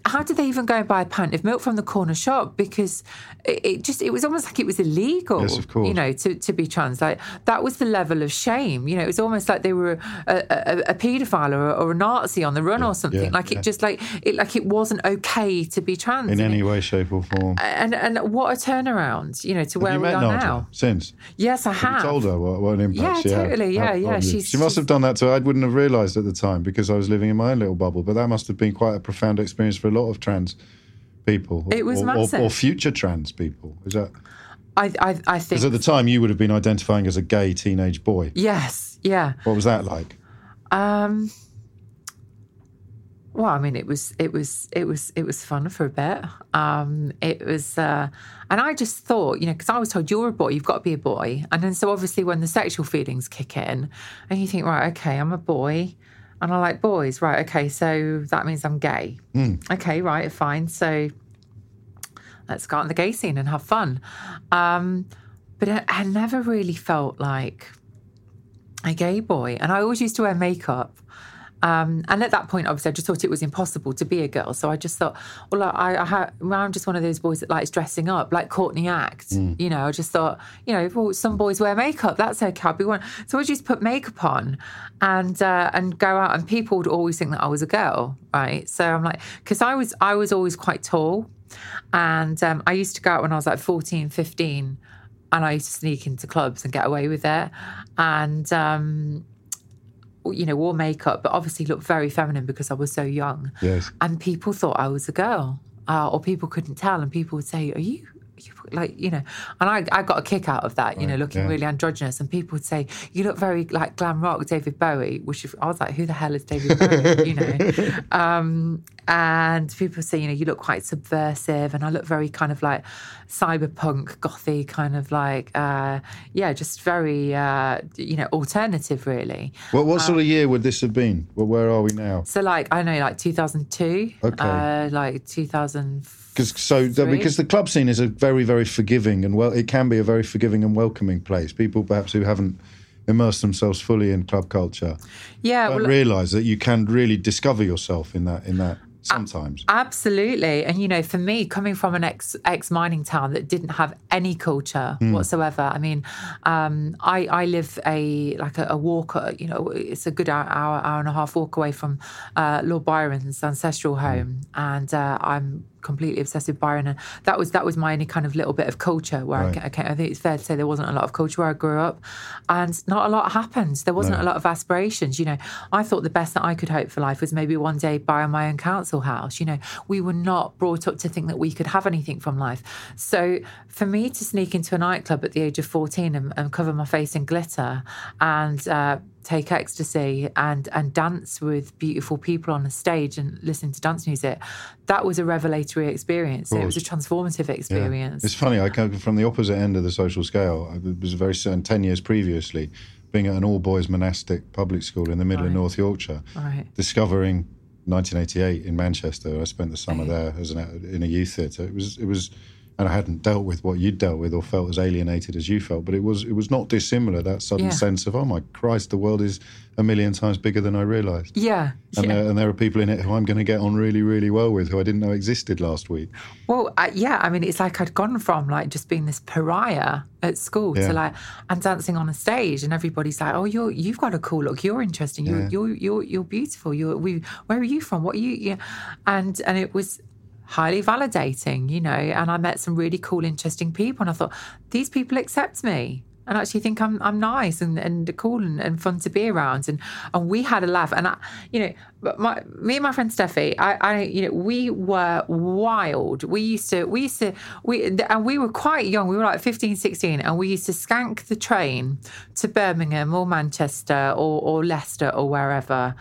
how did they even go and buy a pint of milk from the corner shop? Because it, it, just it was almost like it was illegal. Yes, of course. You know, to, to be trans. Like that was the level of shame. You know, it was almost like they were a, a, a paedophile or, or, a Nazi on the run or something. yeah, like it just like it like it wasn't okay to be trans in any it- way, shape, or form. And and what a turnaround, you know, to where have you we met are Nigel now. since? Yes, I Have have. told her what, what an impact Yeah, totally. Yeah, yeah, she's- she must have done that too. I wouldn't have realised at the time because I was living in my own little bubble. But that must have been quite a profound experience for a lot of trans people. It was or, or- massive. Or, future trans people. Is that I I, I think because at the time you would have been identifying as a gay teenage boy? yes, yeah. What was that like? Um. Well, I mean, it was it was it was it was fun for a bit. Um, it was, uh, and I just thought, you know, because I was told you're a boy, you've got to be a boy, and then so obviously when the sexual feelings kick in, and you think, right, okay, I'm a boy, and I like boys, right? Okay, so that means I'm gay. Okay, right, fine. So let's go out in the gay scene and have fun. Um, but I, I never really felt like a gay boy. And I always used to wear makeup. Um, and at that point, obviously, I just thought it was impossible to be a girl. So I just thought, well, I, I ha- I'm just one of those boys that likes dressing up, like Courtney Act. You know, I just thought, you know, well, some boys wear makeup. That's okay. I'll be one. So I just put makeup on and uh, and go out, and people would always think that I was a girl, right? So I'm like, because I was I was always quite tall, and um, I used to go out when I was like 14, 15 and I used to sneak into clubs and get away with it. And, um, you know, wore makeup, but obviously looked very feminine because I was so young. Yes. And people thought I was a girl, uh, or people couldn't tell. And people would say, Are you? You like you know, and I, I got a kick out of that, you know, looking yeah. really androgynous, and people would say you look very like glam rock, David Bowie, which if- I was like, who the hell is David Bowie, you know? Um, and people say, you know, you look quite subversive, and I look very kind of like cyberpunk, gothy, kind of like, uh, yeah, just very, uh, you know, alternative, really. What, what Um, sort of year would this have been? Well, where are we now? So, like, I know, like 2002, Okay. uh, like 2000. Because so the, because the club scene is a very very forgiving and well it can be a very forgiving and welcoming place. People perhaps who haven't immersed themselves fully in club culture Yeah, don't well, realise that you can really discover yourself in that in that sometimes. Absolutely. And you know, for me, coming from an ex ex mining town that didn't have any culture Hmm. whatsoever, I mean, um, I I live a like a, a walk, uh, you know, it's a good hour, hour, hour and a half walk away from uh, Lord Byron's ancestral Hmm. home, and uh, I'm completely obsessed with Byron, and that was that was my only kind of little bit of culture where I, Right. ca- I, I think it's fair to say there wasn't a lot of culture where I grew up, and not a lot happened. There wasn't a lot of aspirations. You know, I thought the best that I could hope for life was maybe one day buy my own council house. You know, we were not brought up to think that we could have anything from life. So for me to sneak into a nightclub at the age of fourteen and, and cover my face in glitter and uh, take ecstasy and and dance with beautiful people on a stage and listen to dance music, that was a revelatory experience. It was a transformative experience. It's funny. I come from the opposite end of the social scale. I was very certain ten years previously, being at an all boys monastic public school in the middle of North Yorkshire, Right. discovering 1988 in Manchester. I spent the summer there as an in a youth theatre. It was it was, and I hadn't dealt with what you'd dealt with or felt as alienated as you felt, but it was it was not dissimilar. That sudden Yeah. sense of oh my Christ, the world is a million times bigger than I realised. Yeah. And, yeah. there, and there are people in it who I'm going to get on really, really well with, who I didn't know existed last week. Well, uh, yeah, I mean, it's like I'd gone from like just being this pariah at school Yeah. to like and dancing on a stage, and everybody's like, "Oh, you're you've got a cool look. You're interesting. You're Yeah. you're you're you're beautiful. You're we. Where are you from? What are you?" Yeah, and and it was highly validating, you know. And I met some really cool, interesting people, and I thought these people accept me. and actually think I'm I'm nice and, and cool and, and fun to be around. And and we had a laugh. And I, you know, my me and my friend Steffi, I, I you know, we were wild. We used to we used to we and we were quite young. We were like 15, 16, and we used to skank the train to Birmingham or Manchester or, or Leicester or wherever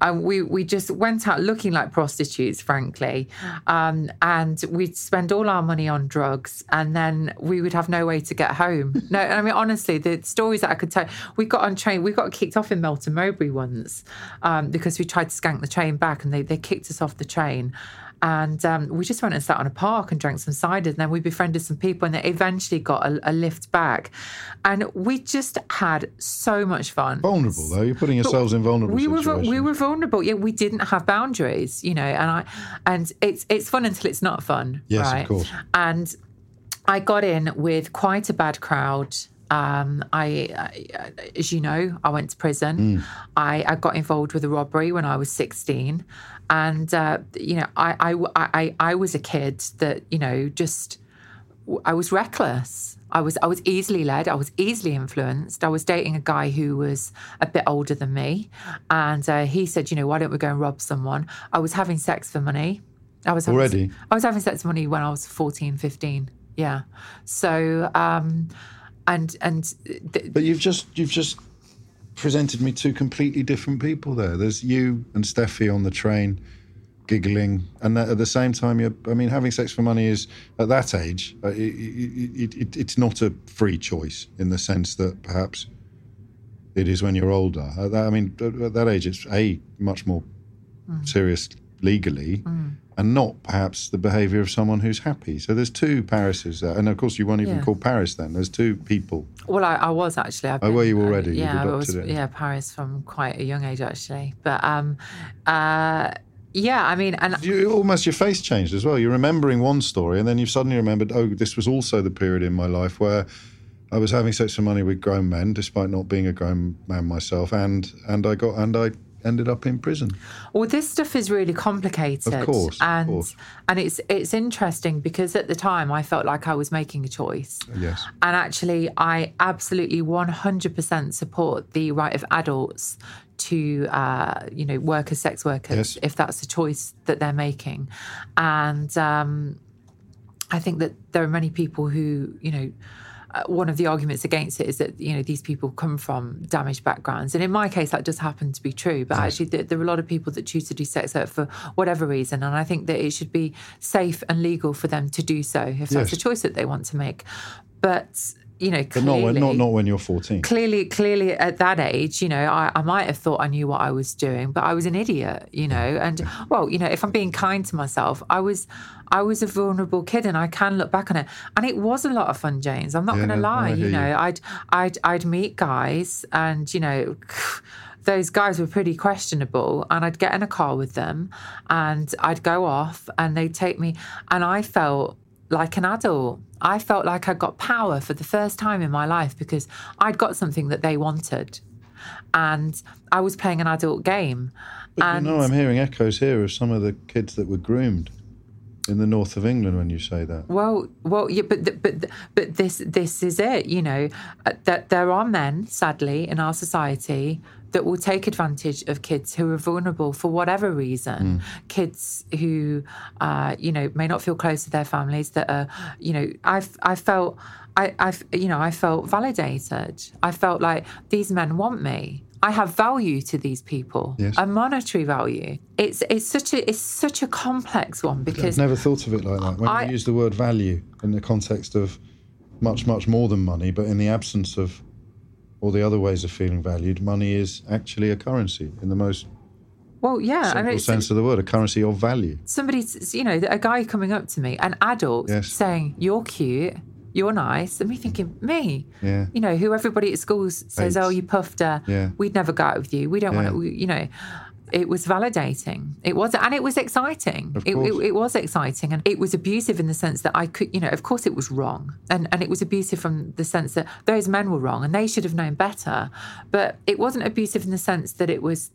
and we we just went out looking like prostitutes, frankly, um, and we'd spend all our money on drugs, and then we would have no way to get home. No, I mean honestly, the stories that I could tell, we got on train, we got kicked off in Melton Mowbray once um, because we tried to skank the train back, and they they kicked us off the train. And um, we just went and sat on a park and drank some cider. And then we befriended some people and they eventually got a, a lift back. And we just had so much fun. Vulnerable, though. You're putting yourselves in vulnerable we were situations. we were vulnerable. Yeah, we didn't have boundaries, you know. And I and it's it's fun until it's not fun. Yes, of course. And I got in with quite a bad crowd. Um, I, I, as you know, I went to prison. I, I got involved with a robbery when I was 16. And, uh, you know, I, I, I, I was a kid that, you know, just, I was reckless. I was, I was easily led. I was easily influenced. I was dating a guy who was a bit older than me. And uh, he said, you know, why don't we go and rob someone? I was having sex for money. I was having, Already? I was having sex for money when I was 14, 15. Yeah. So, um, and and th- But you've just you've just presented me two completely different people there. There's you and Steffi on the train, giggling, and at the same time, you're. I mean, having sex for money is at that age. Uh, it, it, it, it's not a free choice in the sense that perhaps it is when you're older. At that, I mean, at at that age, it's a much more serious legally. And not perhaps the behaviour of someone who's happy. So there's two Parises there, and of course you weren't even Yeah. called Paris then. There's two people. well, I, I was actually. I've Oh, were you uh, already? Yeah, I was. it. Yeah, Paris from quite a young age actually. But um, uh, yeah, I mean, and You almost your face changed as well. You're remembering one story, and then you've suddenly remembered, oh, this was also the period in my life where I was having sex for money with grown men, despite not being a grown man myself, and and I got and I ended up in prison. Well, this stuff is really complicated. Of course, of and course. and it's it's interesting because at the time I felt like I was making a choice. Yes. And actually, I absolutely 100% support the right of adults to, uh, you know, work as sex workers Yes. if that's the choice that they're making. And um, I think that there are many people who, you know, uh, one of the arguments against it is that you know these people come from damaged backgrounds, and in my case that does happen to be true. But actually, there, there are a lot of people that choose to do sex work for whatever reason, and I think that it should be safe and legal for them to do so if that's a choice that they want to make. But you know, But clearly, not when, not not when you're 14. clearly clearly at that age you know I, I might have thought i knew what i was doing but i was an idiot you know and well you know if i'm being kind to myself i was i was a vulnerable kid and i can look back on it and it was a lot of fun james i'm not Yeah, going to lie you know you. i'd i'd i'd meet guys and you know those guys were pretty questionable and I'd get in a car with them and I'd go off and they'd take me and I felt like an adult. I felt like I got power for the first time in my life because I'd got something that they wanted. And I was playing an adult game. But and you know, I'm hearing echoes here of some of the kids that were groomed in the north of England when you say that. Well, well, yeah, but but but this this is it. You know uh, that there are men, sadly, in our society that will take advantage of kids who are vulnerable for whatever reason. Kids who, uh, you know, may not feel close to their families. That are, you know, I've I felt. I, I've, you know, I felt validated. I felt like these men want me. I have value to these people, Yes. a monetary value. It's it's such a it's such a complex one because I've never thought of it like that. When I- you use the word value in the context of much, much more than money, but in the absence of all the other ways of feeling valued, money is actually a currency in the most well, yeah, I simple mean, it's, sense of the word, a currency of value. somebody's, you know, a guy coming up to me, an adult, Yes. saying, You're cute, you're nice. And me thinking, Me? Yeah. You know, who everybody at school says, Hates. Oh, you puffed her. Yeah. We'd never go out with you. We don't Yeah. want to, you know. It was validating. It was, and it was exciting. It, it, it was exciting, and it was abusive in the sense that I could, you know, of course it was wrong, and and it was abusive from the sense that those men were wrong and they should have known better, but it wasn't abusive in the sense that it was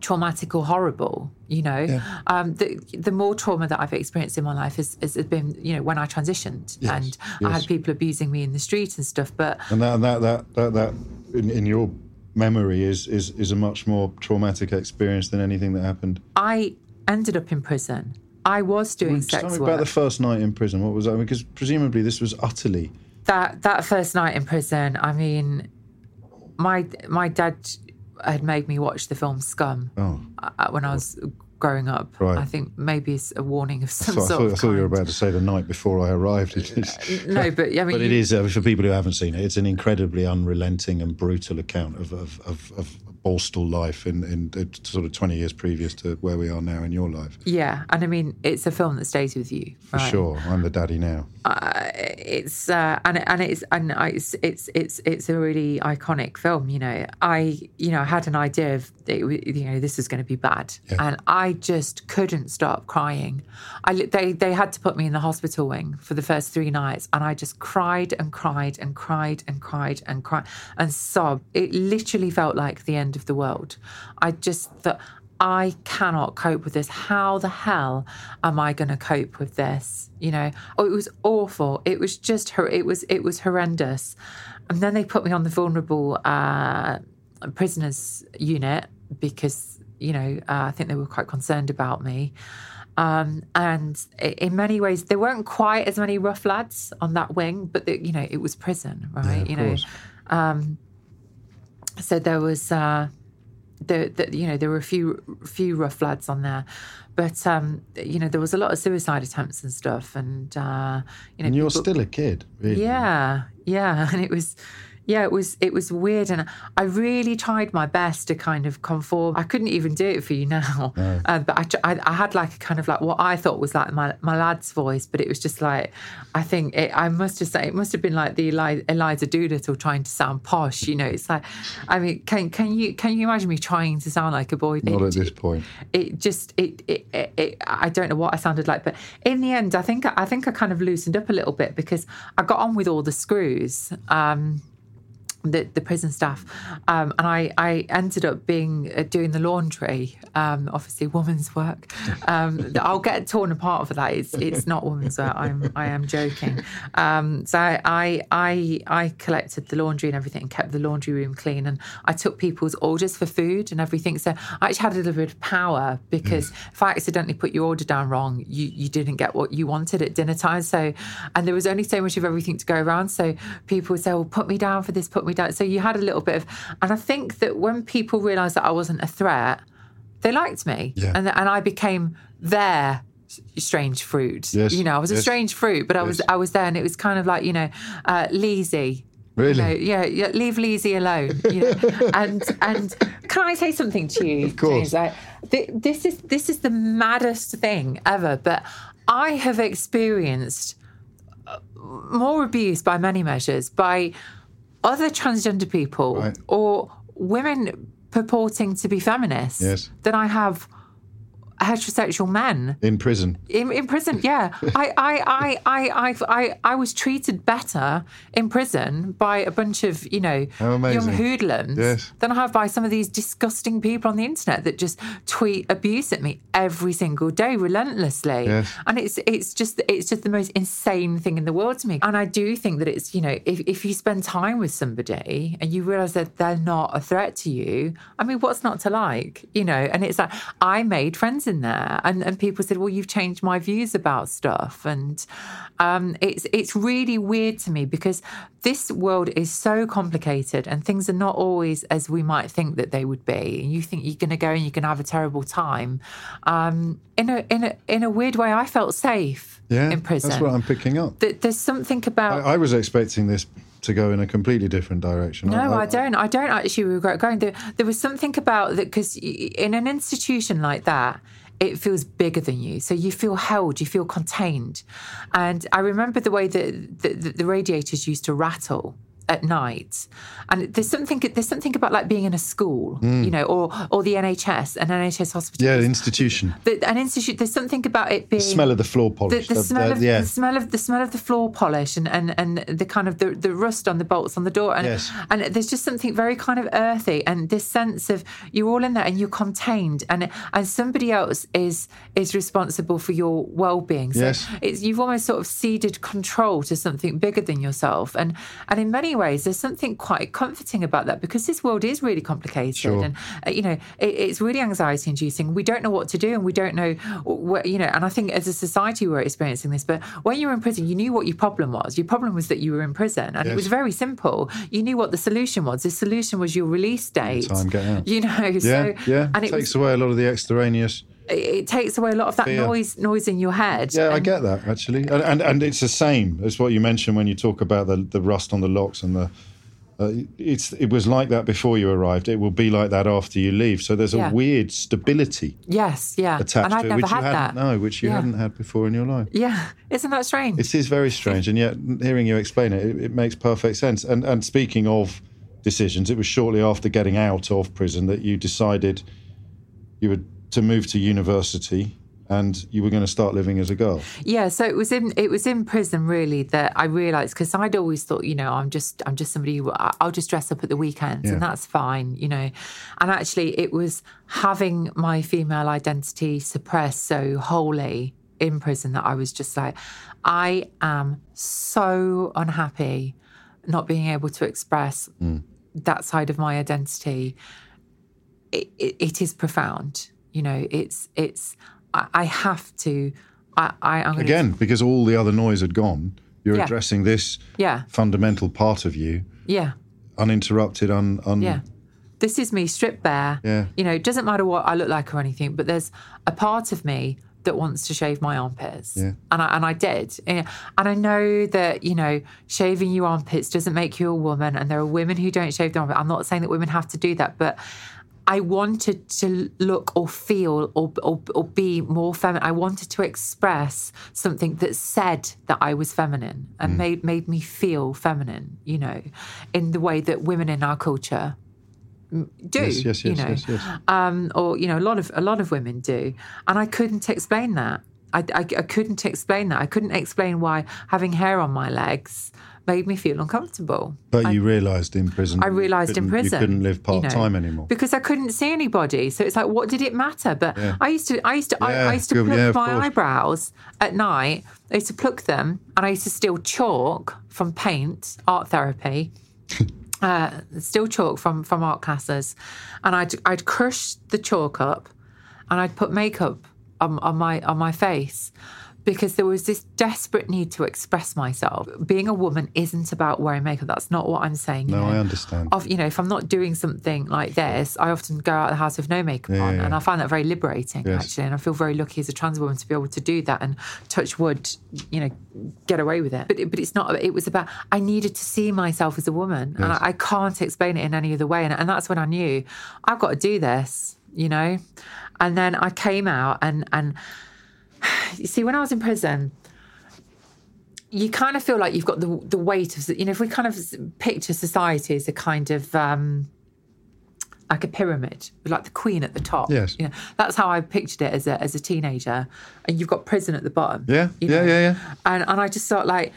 traumatic or horrible. You know, um, the the more trauma that I've experienced in my life has, has been, you know, when I transitioned Yes, and I had people abusing me in the street and stuff. But And that, that, that, that, that in, in your memory is, is, is a much more traumatic experience than anything that happened. I ended up in prison. I was doing tell sex me work. about the first night in prison. What was that? Because presumably this was utterly. that that first night in prison, I mean, my my dad had made me watch the film Scum Oh, uh, when I was growing up. Right. I think maybe it's a warning of some so I sort thought, of I thought you were about to say the night before I arrived. Is- No, but I mean, But it is, uh, for people who haven't seen it, it's an incredibly unrelenting and brutal account of, of, of, of Borstal life in, in uh, sort of 20 years previous to where we are now in your life. Yeah, and I mean, it's a film that stays with you. For sure. I'm the daddy now. It's uh, and and it's and it's it's it's it's a really iconic film. You know, I you know had an idea of it, you know this is going to be bad, and I just couldn't stop crying. I they they had to put me in the hospital wing for the first three nights, and I just cried and cried and cried and cried and cried and sobbed. It literally felt like the end of the world. I just thought. I cannot cope with this. How the hell am I going to cope with this? You know, oh, it was awful. It was just her. It was it was horrendous. And then they put me on the vulnerable uh, prisoners unit because you know uh, I think they were quite concerned about me. Um, and in many ways, there weren't quite as many rough lads on that wing, but the, you know it was prison, right? of you know, um, so there was. Uh, the, the, you know there were a few few rough lads on there, but um, you know there was a lot of suicide attempts and stuff, and uh, you know And you're people- still a kid, really. yeah, yeah, and it was, yeah, it was, it was weird, and I really tried my best to kind of conform. I couldn't even do it for you now, uh, but I, I, I had like a kind of like what I thought was like my my lad's voice, but it was just like, I think it, I must have said it must have been like the Eli, Eliza Doolittle trying to sound posh, you know. It's like, I mean, can can you can you imagine me trying to sound like a boy? Not It- at this point. it just it, it, it, it I don't know what I sounded like, but in the end, I think I think I kind of loosened up a little bit because I got on with all the screws. Um, the, the prison staff, um, and I, I ended up being uh, doing the laundry. Um, obviously, woman's work. Um, I'll get torn apart for that. It's it's not woman's work. I'm I am joking. Um, so I I I collected the laundry and everything, and kept the laundry room clean, and I took people's orders for food and everything. So I actually had a little bit of power because if I accidentally put your order down wrong, you you didn't get what you wanted at dinner time. So and there was only so much of everything to go around. So people would say, "Well, put me down for this, put me down." So you had a little bit of, and I think that when people realised that I wasn't a threat, they liked me, Yeah. and and I became their strange fruit. Yes, You know, I was a strange fruit, but I was. I was there, and it was kind of like you know, uh, Leezy. Really? You know, yeah, yeah, leave Leezy alone. You know? and and can I say something to you, Of course. James? Like, th- this is this is the maddest thing ever, but I have experienced uh, more abuse by many measures by other transgender people Right. or women purporting to be feminists Yes. than I have heterosexual men In prison. in, in prison, yeah. I, I, I, I, I, I, I was treated better in prison by a bunch of, you know, young hoodlums Yes. than I have by some of these disgusting people on the internet that just tweet abuse at me every single day relentlessly. Yes. And it's it's just it's just the most insane thing in the world to me. And I do think that it's, you know, if, if you spend time with somebody and you realize that they're not a threat to you, I mean, what's not to like? You know, and it's like I made friends in there and, and people said, Well, you've changed my views about stuff. And um, it's it's really weird to me because this world is so complicated and things are not always as we might think that they would be. And you think you're gonna go and you're gonna have a terrible time. Um, in a in a in a weird way, I felt safe Yeah. in prison. That's what I'm picking up. Th- There's something about I, I was expecting this to go in a completely different direction. No, I, don't. I don't actually regret going there. There was something about that because in an institution like that, it feels bigger than you. So you feel held, you feel contained. And I remember the way that the, the, the radiators used to rattle at night. And there's something there's something about like being in a school, Mm. you know, or or the NHS, an NHS hospital. Yeah, the institution. The- an institute. There's something about it being The smell of the floor the, polish. the smell of yeah. the smell of the smell of the floor polish and, and, and the kind of the, the rust on the bolts on the door and Yes. and there's just something very kind of earthy and this sense of you're all in there and you're contained and and somebody else is is responsible for your well-being so Yes. it's you've almost sort of ceded control to something bigger than yourself and and in many ways there's something quite comforting about that because this world is really complicated Sure. and uh, you know it, it's really anxiety inducing we don't know what to do and we don't know what you know and i think as a society we're experiencing this but when you were in prison you knew what your problem was your problem was that you were in prison and it was very simple you knew what the solution was the solution was your release date Time, get out. you know yeah, so yeah. and it, takes was, away a lot of the extraneous. It, takes away a lot of that Fear. noise noise in your head Yeah, I get that actually, and, and and it's the same as what you mentioned when you talk about the the rust on the locks and the. Uh, it's it was like that before you arrived. It will be like that after you leave. So there's Yeah. a weird stability yes yeah attached and to it, never which you had hadn't that no, which you Yeah. hadn't had before in your life. yeah isn't that strange It is very strange, and yet hearing you explain it, it, it makes perfect sense. And and speaking of decisions, it was shortly after getting out of prison that you decided you were to move to university and you were going to start living as a girl. Yeah, so it was in it was in prison really that I realised because I'd always thought, you know, I'm just I'm just somebody who I'll just dress up at the weekends Yeah. and that's fine, you know. And actually, it was having my female identity suppressed so wholly in prison that I was just like, I am so unhappy not being able to express mm. that side of my identity. It, it, it is profound, you know. It's it's I, I have to. I, I I'm Again, because all the other noise had gone, you're Yeah. addressing this Yeah, fundamental part of you, yeah, uninterrupted, un, un yeah. This is me stripped bare. Yeah. You know, it doesn't matter what I look like or anything, but there's a part of me that wants to shave my armpits. Yeah. And I and I did. And I know that, you know, shaving your armpits doesn't make you a woman and there are women who don't shave their armpits. I'm not saying that women have to do that, but I wanted to look or feel or, or, or be more feminine. I wanted to express something that said that I was feminine Mm. and made made me feel feminine, you know, in the way that women in our culture mm, do. Yes, yes, you yes, know, yes, yes. Um, or you know, a lot of a lot of women do, and I couldn't explain that. I, I, I couldn't explain that. I couldn't explain why having hair on my legs made me feel uncomfortable. But I- you realised in prison. I realised in prison You couldn't live you part know, time anymore. because I couldn't see anybody. So it's like, what did it matter? But I used to, I used to, I, Yeah, I used to good, pluck yeah, my course. eyebrows at night. I used to pluck them, and I used to steal chalk from paint, art therapy. uh, still chalk from from art classes, and I'd I'd crush the chalk up, and I'd put makeup on, on my on my face because there was this desperate need to express myself. Being a woman isn't about wearing makeup. That's not what I'm saying. you No. I understand. Of you know, if I'm not doing something like this, I often go out of the house with no makeup Yeah, on, yeah, and. I find that very liberating Yes. actually. And I feel very lucky as a trans woman to be able to do that and touch wood, you know, get away with it. But it, but it's not. It was about I needed to see myself as a woman, and I, I can't explain it in any other way. And, and that's when I knew I've got to do this, you know. And then I came out, and and you see, when I was in prison you kind of feel like you've got the the weight of you know if we kind of picture society as a kind of um like a pyramid with like the queen at the top. Yes. you know that's how i pictured it as a as a teenager. And you've got prison at the bottom. Yeah, you yeah, yeah, yeah. and and i just thought like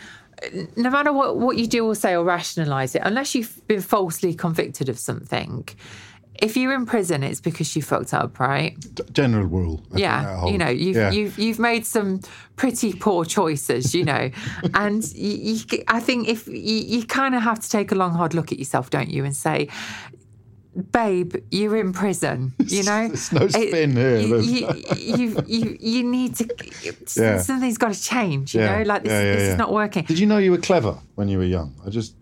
no matter what what you do or say or rationalize it unless you've been falsely convicted of something if you're in prison it's because you fucked up right General rule. I yeah, you know, you've Yeah. you've you've made some pretty poor choices, you know, and you, you, I think if you, you kind of have to take a long hard look at yourself, don't you, and say, "Babe, you're in prison," you know. There's no spin here. You, you, you, you, need to. Yeah. Something's got to change, you Yeah, know. Like this, this is not working. Did you know you were clever when you were young? I just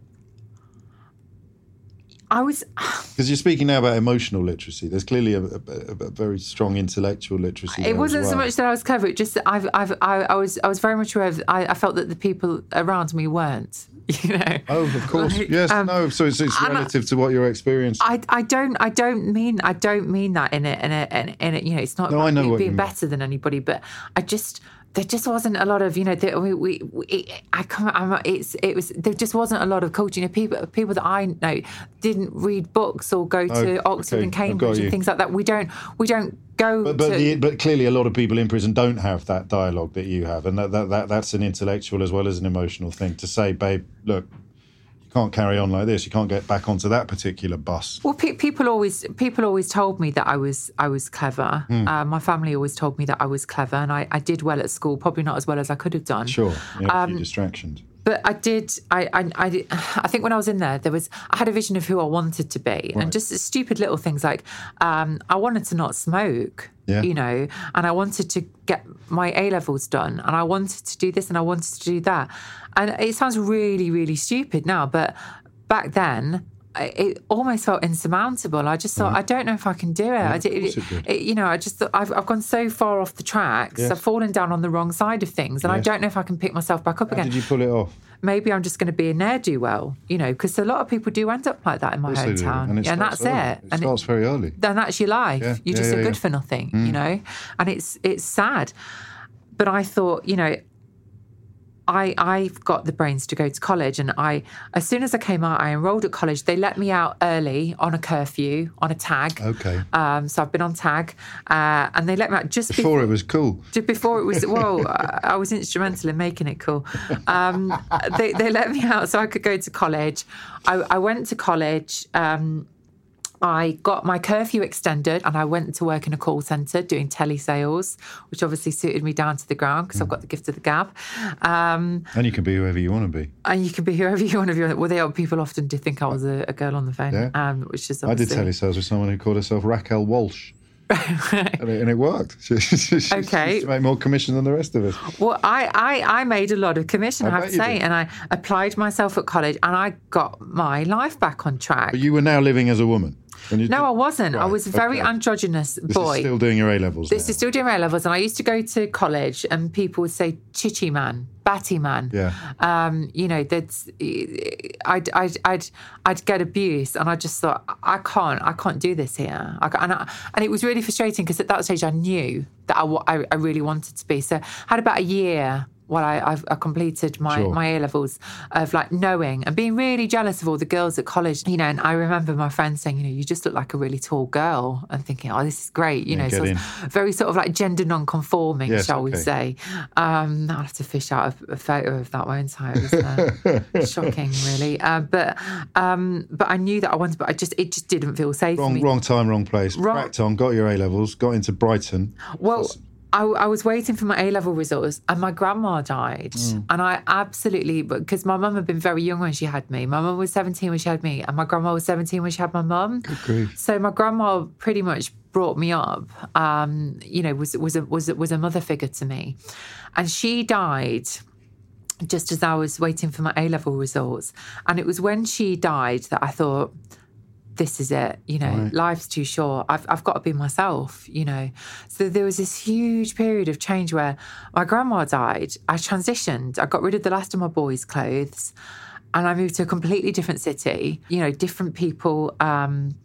I was. because you're speaking now about emotional literacy. There's clearly a, a, a- very strong intellectual literacy. It wasn't so much that I was clever. It just that I've, I've, I, I was, I was very much aware. Of, I, I felt that the people around me weren't. You know. Oh, of course. Like, yes. um, no. So it's, it's and I- relative to what your experience. I, I don't I don't mean I don't mean that in it in it in it. you know it's not No, about I know being better than anybody but I just there just wasn't a lot of you know there, we, we, we I can't I'm, it's it was there just wasn't a lot of coaching. you know people people that I know didn't read books or go to Oh, Oxford okay, and Cambridge and things like that we don't we don't go But but, to the, but clearly, a lot of people in prison don't have that dialogue that you have, and that, that, that that's an intellectual as well as an emotional thing to say, babe. Look, can't carry on like this. You can't get back onto that particular bus. Well, pe- people always people always told me that I was I was clever. Hmm. Uh, my family always told me that I was clever, and I, I did well at school. Probably not as well as I could have done. Sure, a Um, few distractions. But I did. I, I, I, did- I think when I was in there, there was I had a vision of who I wanted to be, and just stupid little things like um, I wanted to not smoke. Yeah. You know, and I wanted to get my A levels done, and I wanted to do this, and I wanted to do that, and it sounds really, really stupid now, but back then. It almost felt insurmountable. I just thought, mm. I don't know if I can do it. I did, it it- you know, I just thought I've, I've gone so far off the tracks. Yes. I've fallen down on the wrong side of things, and I don't know if I can pick myself back up How again did you pull it off? Maybe I'm just going to be a ne'er do well, you know, because a lot of people do end up like that in my Of course they do. hometown. And, it and that's early. it. It and starts very early. then that's your life. Yeah, You're yeah, just yeah, a good for nothing, you mm. know? And it's it's sad. But I thought, you know, I I've got the brains to go to college and I as soon as I came out, I enrolled at college. They let me out early on a curfew, on a tag. Okay. Um, so I've been on tag. Uh, and they let me out just Before it was cool. just before it was well I I was instrumental in making it cool um, they, they let me out so i could go to college i, I went to college um, I got my curfew extended and I went to work in a call centre doing telesales, which obviously suited me down to the ground because I've got the gift of the gab. Um, And you can be whoever you want to be. and you can be whoever you want to be. Well, they people often did think I was a, a girl on the phone, Yeah. um, which is I did telesales with someone who called herself Raquel Walsh. and, it, and it worked. She, she, she, she Okay. used to make more commission than the rest of us. Well, I, I, I made a lot of commission, I I, have to say, did. and I applied myself at college, and I got my life back on track. But you were now living as a woman. No, I wasn't. I was a very okay. androgynous This boy. is still doing your A levels. this now. is still doing A levels, and I used to go to college, and people would say "chichi man," "batty man." Yeah. Um, you know, that's I'd, I'd I'd I'd get abuse, and I just thought I can't I can't do this here. I, and I, and it was really frustrating because at that stage I knew that I, I I really wanted to be. So I had about a year. While I, I've, I completed my, Sure. my A levels of like knowing and being really jealous of all the girls at college, you know. And I remember my friend saying, you know, you just look like a really tall girl, and thinking, oh, this is great, you Yeah, know. get So I was in. very sort of like gender non-conforming, Yes, shall we say? Um, I'll have to fish out a, a photo of that, won't I? It was uh, shocking, really. Uh, but um, but I knew that I wanted, but I just it just didn't feel safe Wrong, wrong time, wrong place. Wrong- Cracked on, got your A levels, got into Brighton. Well, I, I was waiting for my A level results, and my grandma died, and I absolutely because my mum had been very young when she had me. My mum was seventeen when she had me, and my grandma was seventeen when she had my mum. So my grandma pretty much brought me up. Um, you know, was was a was was a mother figure to me, and she died just as I was waiting for my A level results. And it was when she died that I thought, this is it. You know, life's too short. I've, I've got to be myself, you know. So there was this huge period of change where my grandma died. I transitioned. I got rid of the last of my boys' clothes and I moved to a completely different city, you know, different people. Um,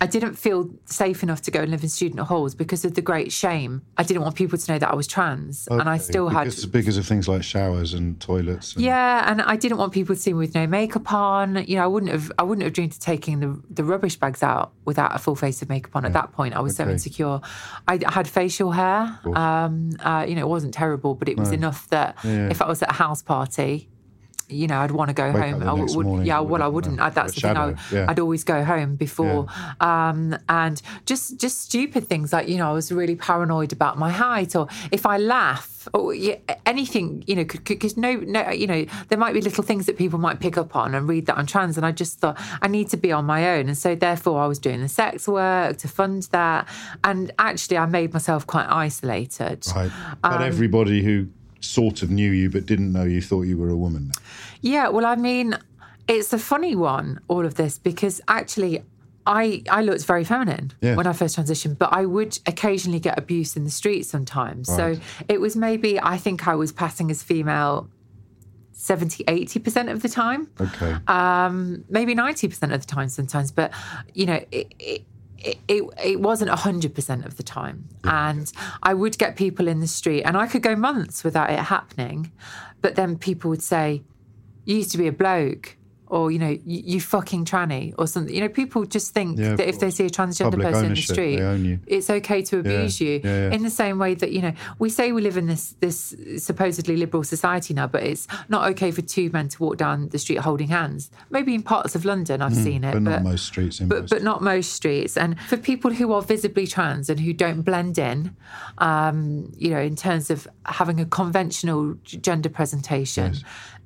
I didn't feel safe enough to go and live in student halls because of the great shame. I didn't want people to know that I was trans, and I Okay, still had because, because of things like showers and toilets. And, yeah, and I didn't want people to see me with no makeup on. You know, I wouldn't have I wouldn't have dreamed of taking the the rubbish bags out without a full face of makeup on. At that point, I was so insecure. I had facial hair. Um, uh, you know, it wasn't terrible, but it was enough that Yeah. if I was at a house party. You know, I'd want to go Wake home. I would, morning yeah. Well, I wouldn't, I, that's the thing. I, yeah. I'd always go home before, um, and just just stupid things like you know, I was really paranoid about my height, or if I laugh, or yeah, anything, you know, because no, no, you know, there might be little things that people might pick up on and read that I'm trans, and I just thought I need to be on my own, and so therefore I was doing the sex work to fund that, and actually I made myself quite isolated. Right. Um, But everybody who sort of knew you but didn't know you thought you were a woman. Yeah, well, I mean, it's a funny one, all of this, because actually, I I looked very feminine Yeah. when I first transitioned, but I would occasionally get abuse in the street sometimes. Right. So it was maybe, I think I was passing as female 70, 80% of the time Okay. um, maybe 90% of the time sometimes. But, you know, it, it, it, it, it wasn't 100% of the time. And I would get people in the street, and I could go months without it happening. But then people would say, You used to be a bloke or you know you, you, fucking tranny or something you know people just think Yeah, that if they see a transgender Public person in the street they own you. it's okay to abuse you yeah, yeah. in the same way that you know we say we live in this this supposedly liberal society now but it's not okay for two men to walk down the street holding hands maybe in parts of london i've seen it Mm, but not most streets in but, most. but not most streets. And for people who are visibly trans and who don't blend in, um, you know, in terms of having a conventional gender presentation,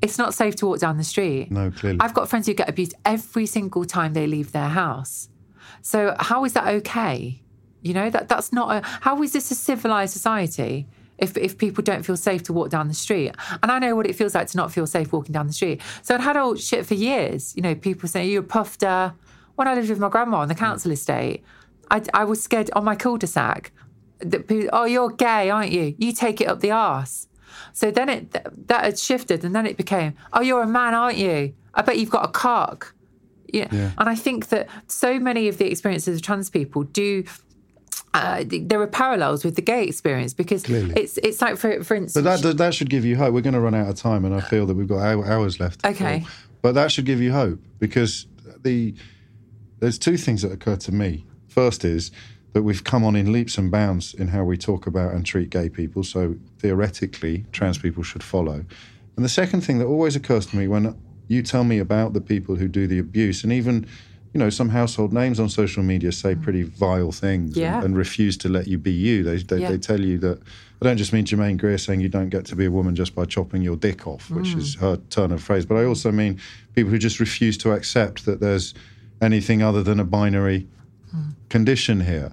it's not safe to walk down the street. No, clearly. I've got friends who get abused every single time they leave their house. So how is that okay? You know, that that's not a how is this a civilized society? If, if people don't feel safe to walk down the street. And I know what it feels like to not feel safe walking down the street. So I'd had all shit for years. You know, people saying, you're a puffer. When I lived with my grandma on the council estate, I, I was scared on my cul-de-sac. That people, oh, you're gay, aren't you? You take it up the arse. So then it th- that had shifted, and then it became, oh, you're a man, aren't you? I bet you've got a cock. Yeah. And I think that so many of the experiences of trans people do. Uh, there are parallels with the gay experience because Clearly. it's it's like for for instance. But that that should give you hope. We're going to run out of time, and I feel that we've got hours left. Okay. But that should give you hope because the there's two things that occur to me. First is that we've come on in leaps and bounds in how we talk about and treat gay people. So theoretically, trans people should follow. And the second thing that always occurs to me when you tell me about the people who do the abuse, and even you know some household names on social media say mm. pretty vile things and- Yeah. and, refuse to let you be you. They they, Yeah. they tell you that I don't just mean Germaine Greer saying you don't get to be a woman just by chopping your dick off, which mm. is her turn of phrase. But I also mean people who just refuse to accept that there's anything other than a binary condition here.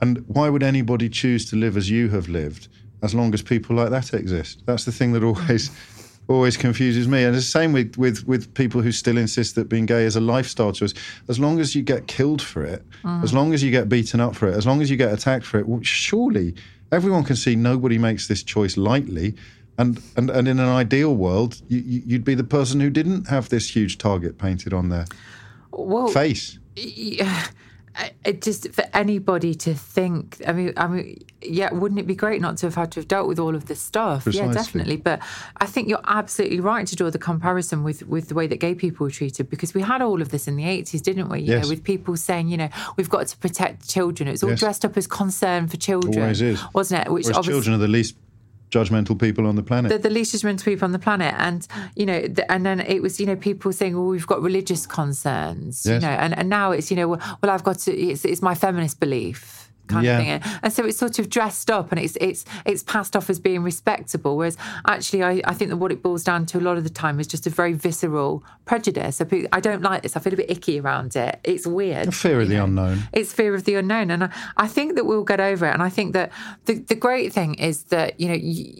And why would anybody choose to live as you have lived as long as people like that exist? That's the thing that always always confuses me. And it's the same with, with, with people who still insist that being gay is a lifestyle choice. As long as you get killed for it, mm. as long as you get beaten up for it, as long as you get attacked for it, well, surely everyone can see nobody makes this choice lightly. And, and, and in an ideal world, you, you- you'd be the person who didn't have this huge target painted on their well, face. yeah, it just for anybody to think. I mean, I mean, yeah, wouldn't it be great not to have had to have dealt with all of this stuff? Yeah, definitely. But I think you're absolutely right to draw the comparison with with the way that gay people were treated because we had all of this in the 80s, didn't we? You Yes. know, with people saying, you know, we've got to protect children. It was all Yes. dressed up as concern for children, Always is. wasn't it? Which Whereas obviously children are the least judgmental people on the planet. the, the least judgmental people on the planet, and you know, the, and then it was you know people saying, well, we've got religious concerns, you know, and, and now it's you know, well, well I've got to, it's, it's my feminist belief. Kind Yeah. of thing, and, and so it's sort of dressed up, and it's it's it's passed off as being respectable. Whereas actually, I, I think that what it boils down to a lot of the time is just a very visceral prejudice. So I don't like this. I feel a bit icky around it. It's weird. A fear of you the know. unknown. It's fear of the unknown, and I, I think that we'll get over it. And I think that the the great thing is that you know you,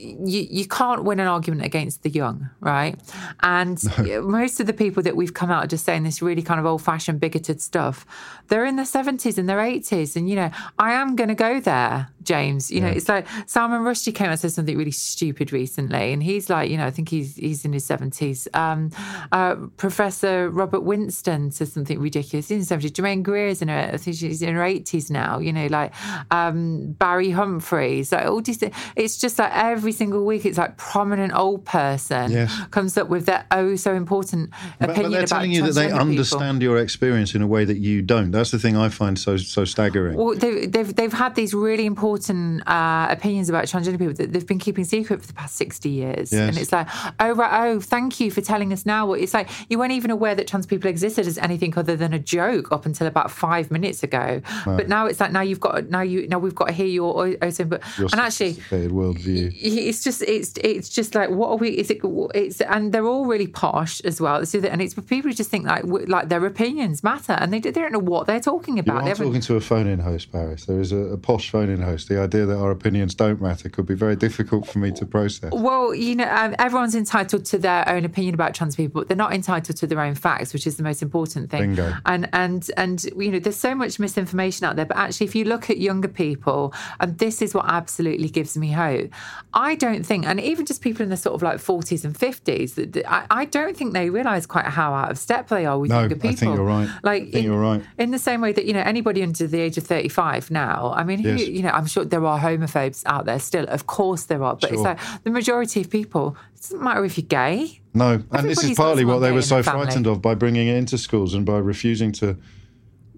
you, you can't win an argument against the young, right? And most of the people that we've come out are just saying this really kind of old fashioned bigoted stuff, they're in their seventies and their eighties, and you know I am going to go there, James. You know it's like Salman Rushdie came out and said something really stupid recently, and he's like you know I think he's he's in his seventies. Um, uh, Professor Robert Winston says something ridiculous. He's in his seventies. Germaine Greer is in her, I think she's in her eighties now. You know, like um, Barry Humphries. Like all these, it's just like every single week, it's like prominent old person Yes. comes up with their oh so important But, opinion but they're about telling you that they transgender people. understand your experience in a way that you don't. That's the thing I find so so staggering. Well, they've, they've, they've had these really important uh, opinions about transgender people that they've been keeping secret for the past 60 years. Yes. And it's like, oh, right, oh, thank you for telling us now. It's like you weren't even aware that trans people existed as anything other than a joke up until about five minutes ago. But now it's like, now you've got, now you, now we've got to hear your, oh, so, but, your and actually, worldview. It's just it's it's just like what are we is it it's and they're all really posh as well so that, and it's for people who just think like like their opinions matter and they, they don't know what they're talking about. You are talking to a phone-in host, Paris. There is a, a posh phone-in host. The idea that our opinions don't matter could be very difficult for me to process. Well, you know, um, everyone's entitled to their own opinion about trans people, but they're not entitled to their own facts, which is the most important thing. Bingo. And and and you know, there's so much misinformation out there. But actually, if you look at younger people, and this is what absolutely gives me hope. I I don't think, and even just people in the sort of like 40s and 50s, that- that I, I don't think they realise quite how out of step they are with No, younger I people. think you're right. Like, I think in, you're right. In the same way that, you know, anybody under the age of 35 now, I mean, who, you know, I'm sure there are homophobes out there still. Of course there are. But it's like the majority of people, it doesn't matter if you're gay. No, and this is partly what they were so the frightened of by bringing it into schools and by refusing to,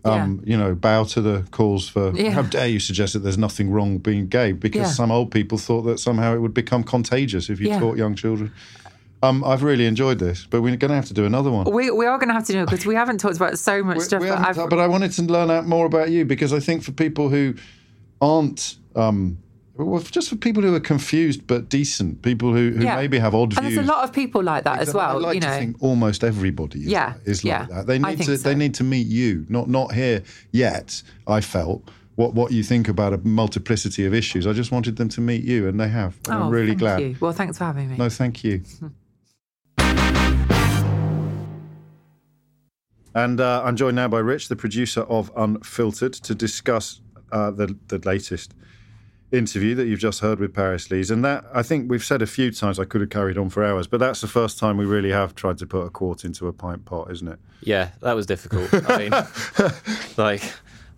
um, you know, bow to the calls for. Yeah. How dare you suggest that there's nothing wrong being gay? Because Yeah. some old people thought that somehow it would become contagious if you taught young children. Um, I've really enjoyed this, but we're going to have to do another one. We, we are going to have to do it because we haven't talked about so much We- stuff. we I've, but I wanted to learn out more about you because I think for people who aren't, um, well, just for people who are confused but decent, people who, who Yeah. maybe have odd and views. there's a lot of people like that as Because I well. like you know, think almost everybody is, Yeah, is yeah, like that. They need to they need to meet you, not not here yet. I felt what what you think about a multiplicity of issues. I just wanted them to meet you, and they have. And oh, I'm really thank glad. You. Well, thanks for having me. No, thank you. and uh, I'm joined now by Rich, the producer of Unfiltered, to discuss uh, the the latest interview that you've just heard with Paris Lees. And that, I think we've said a few times, I could have carried on for hours, but that's the first time we really have tried to put a quart into a pint pot, isn't it? Yeah, that was difficult. I mean, like,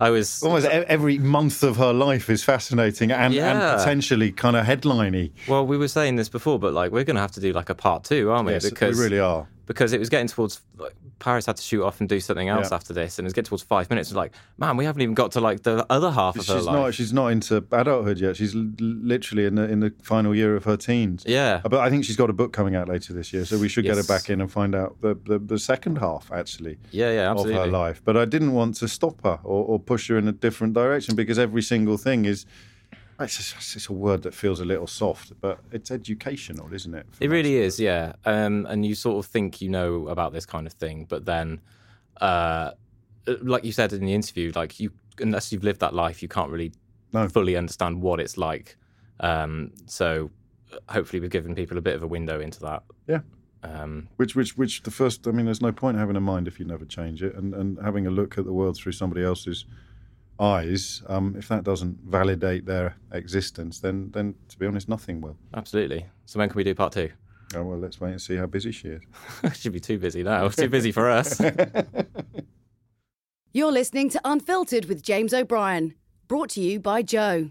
I was. Almost every month of her life is fascinating and, Yeah. and potentially kind of headliney. Well, we were saying this before, but like, we're going to have to do like a part two, aren't we? Yes, we really are. Because it was getting towards. Like, Paris had to shoot off and do something else Yeah. after this, and it get towards five minutes. It's like, man, we haven't even got to like the other half of her She's life. not. She's not into adulthood yet. She's l- literally in the in the final year of her teens. Yeah. Uh, but I think she's got a book coming out later this year, so we should get her back in and find out the, the, the second half actually. Yeah, yeah, of her life. But I didn't want to stop her or, or push her in a different direction because every single thing is. It's, just, it's a word that feels a little soft, but it's educational, isn't it? It really is, yeah. Um, and you sort of think you know about this kind of thing, but then, uh, like you said in the interview, like you, unless you've lived that life, you can't really No. fully understand what it's like. Um, so, uh, hopefully, we've given people a bit of a window into that. Yeah. Um, Which, which, which the first, I mean, there's no point having a mind if you never change it, and, and having a look at the world through somebody else's eyes. Um, if that doesn't validate their existence, then, then to be honest, nothing will. absolutely. So, when can we do part two? Oh, well, let's wait and see how busy she is. Should be too busy now. Too busy for us. You're listening to Unfiltered with James O'Brien, brought to you by Joe.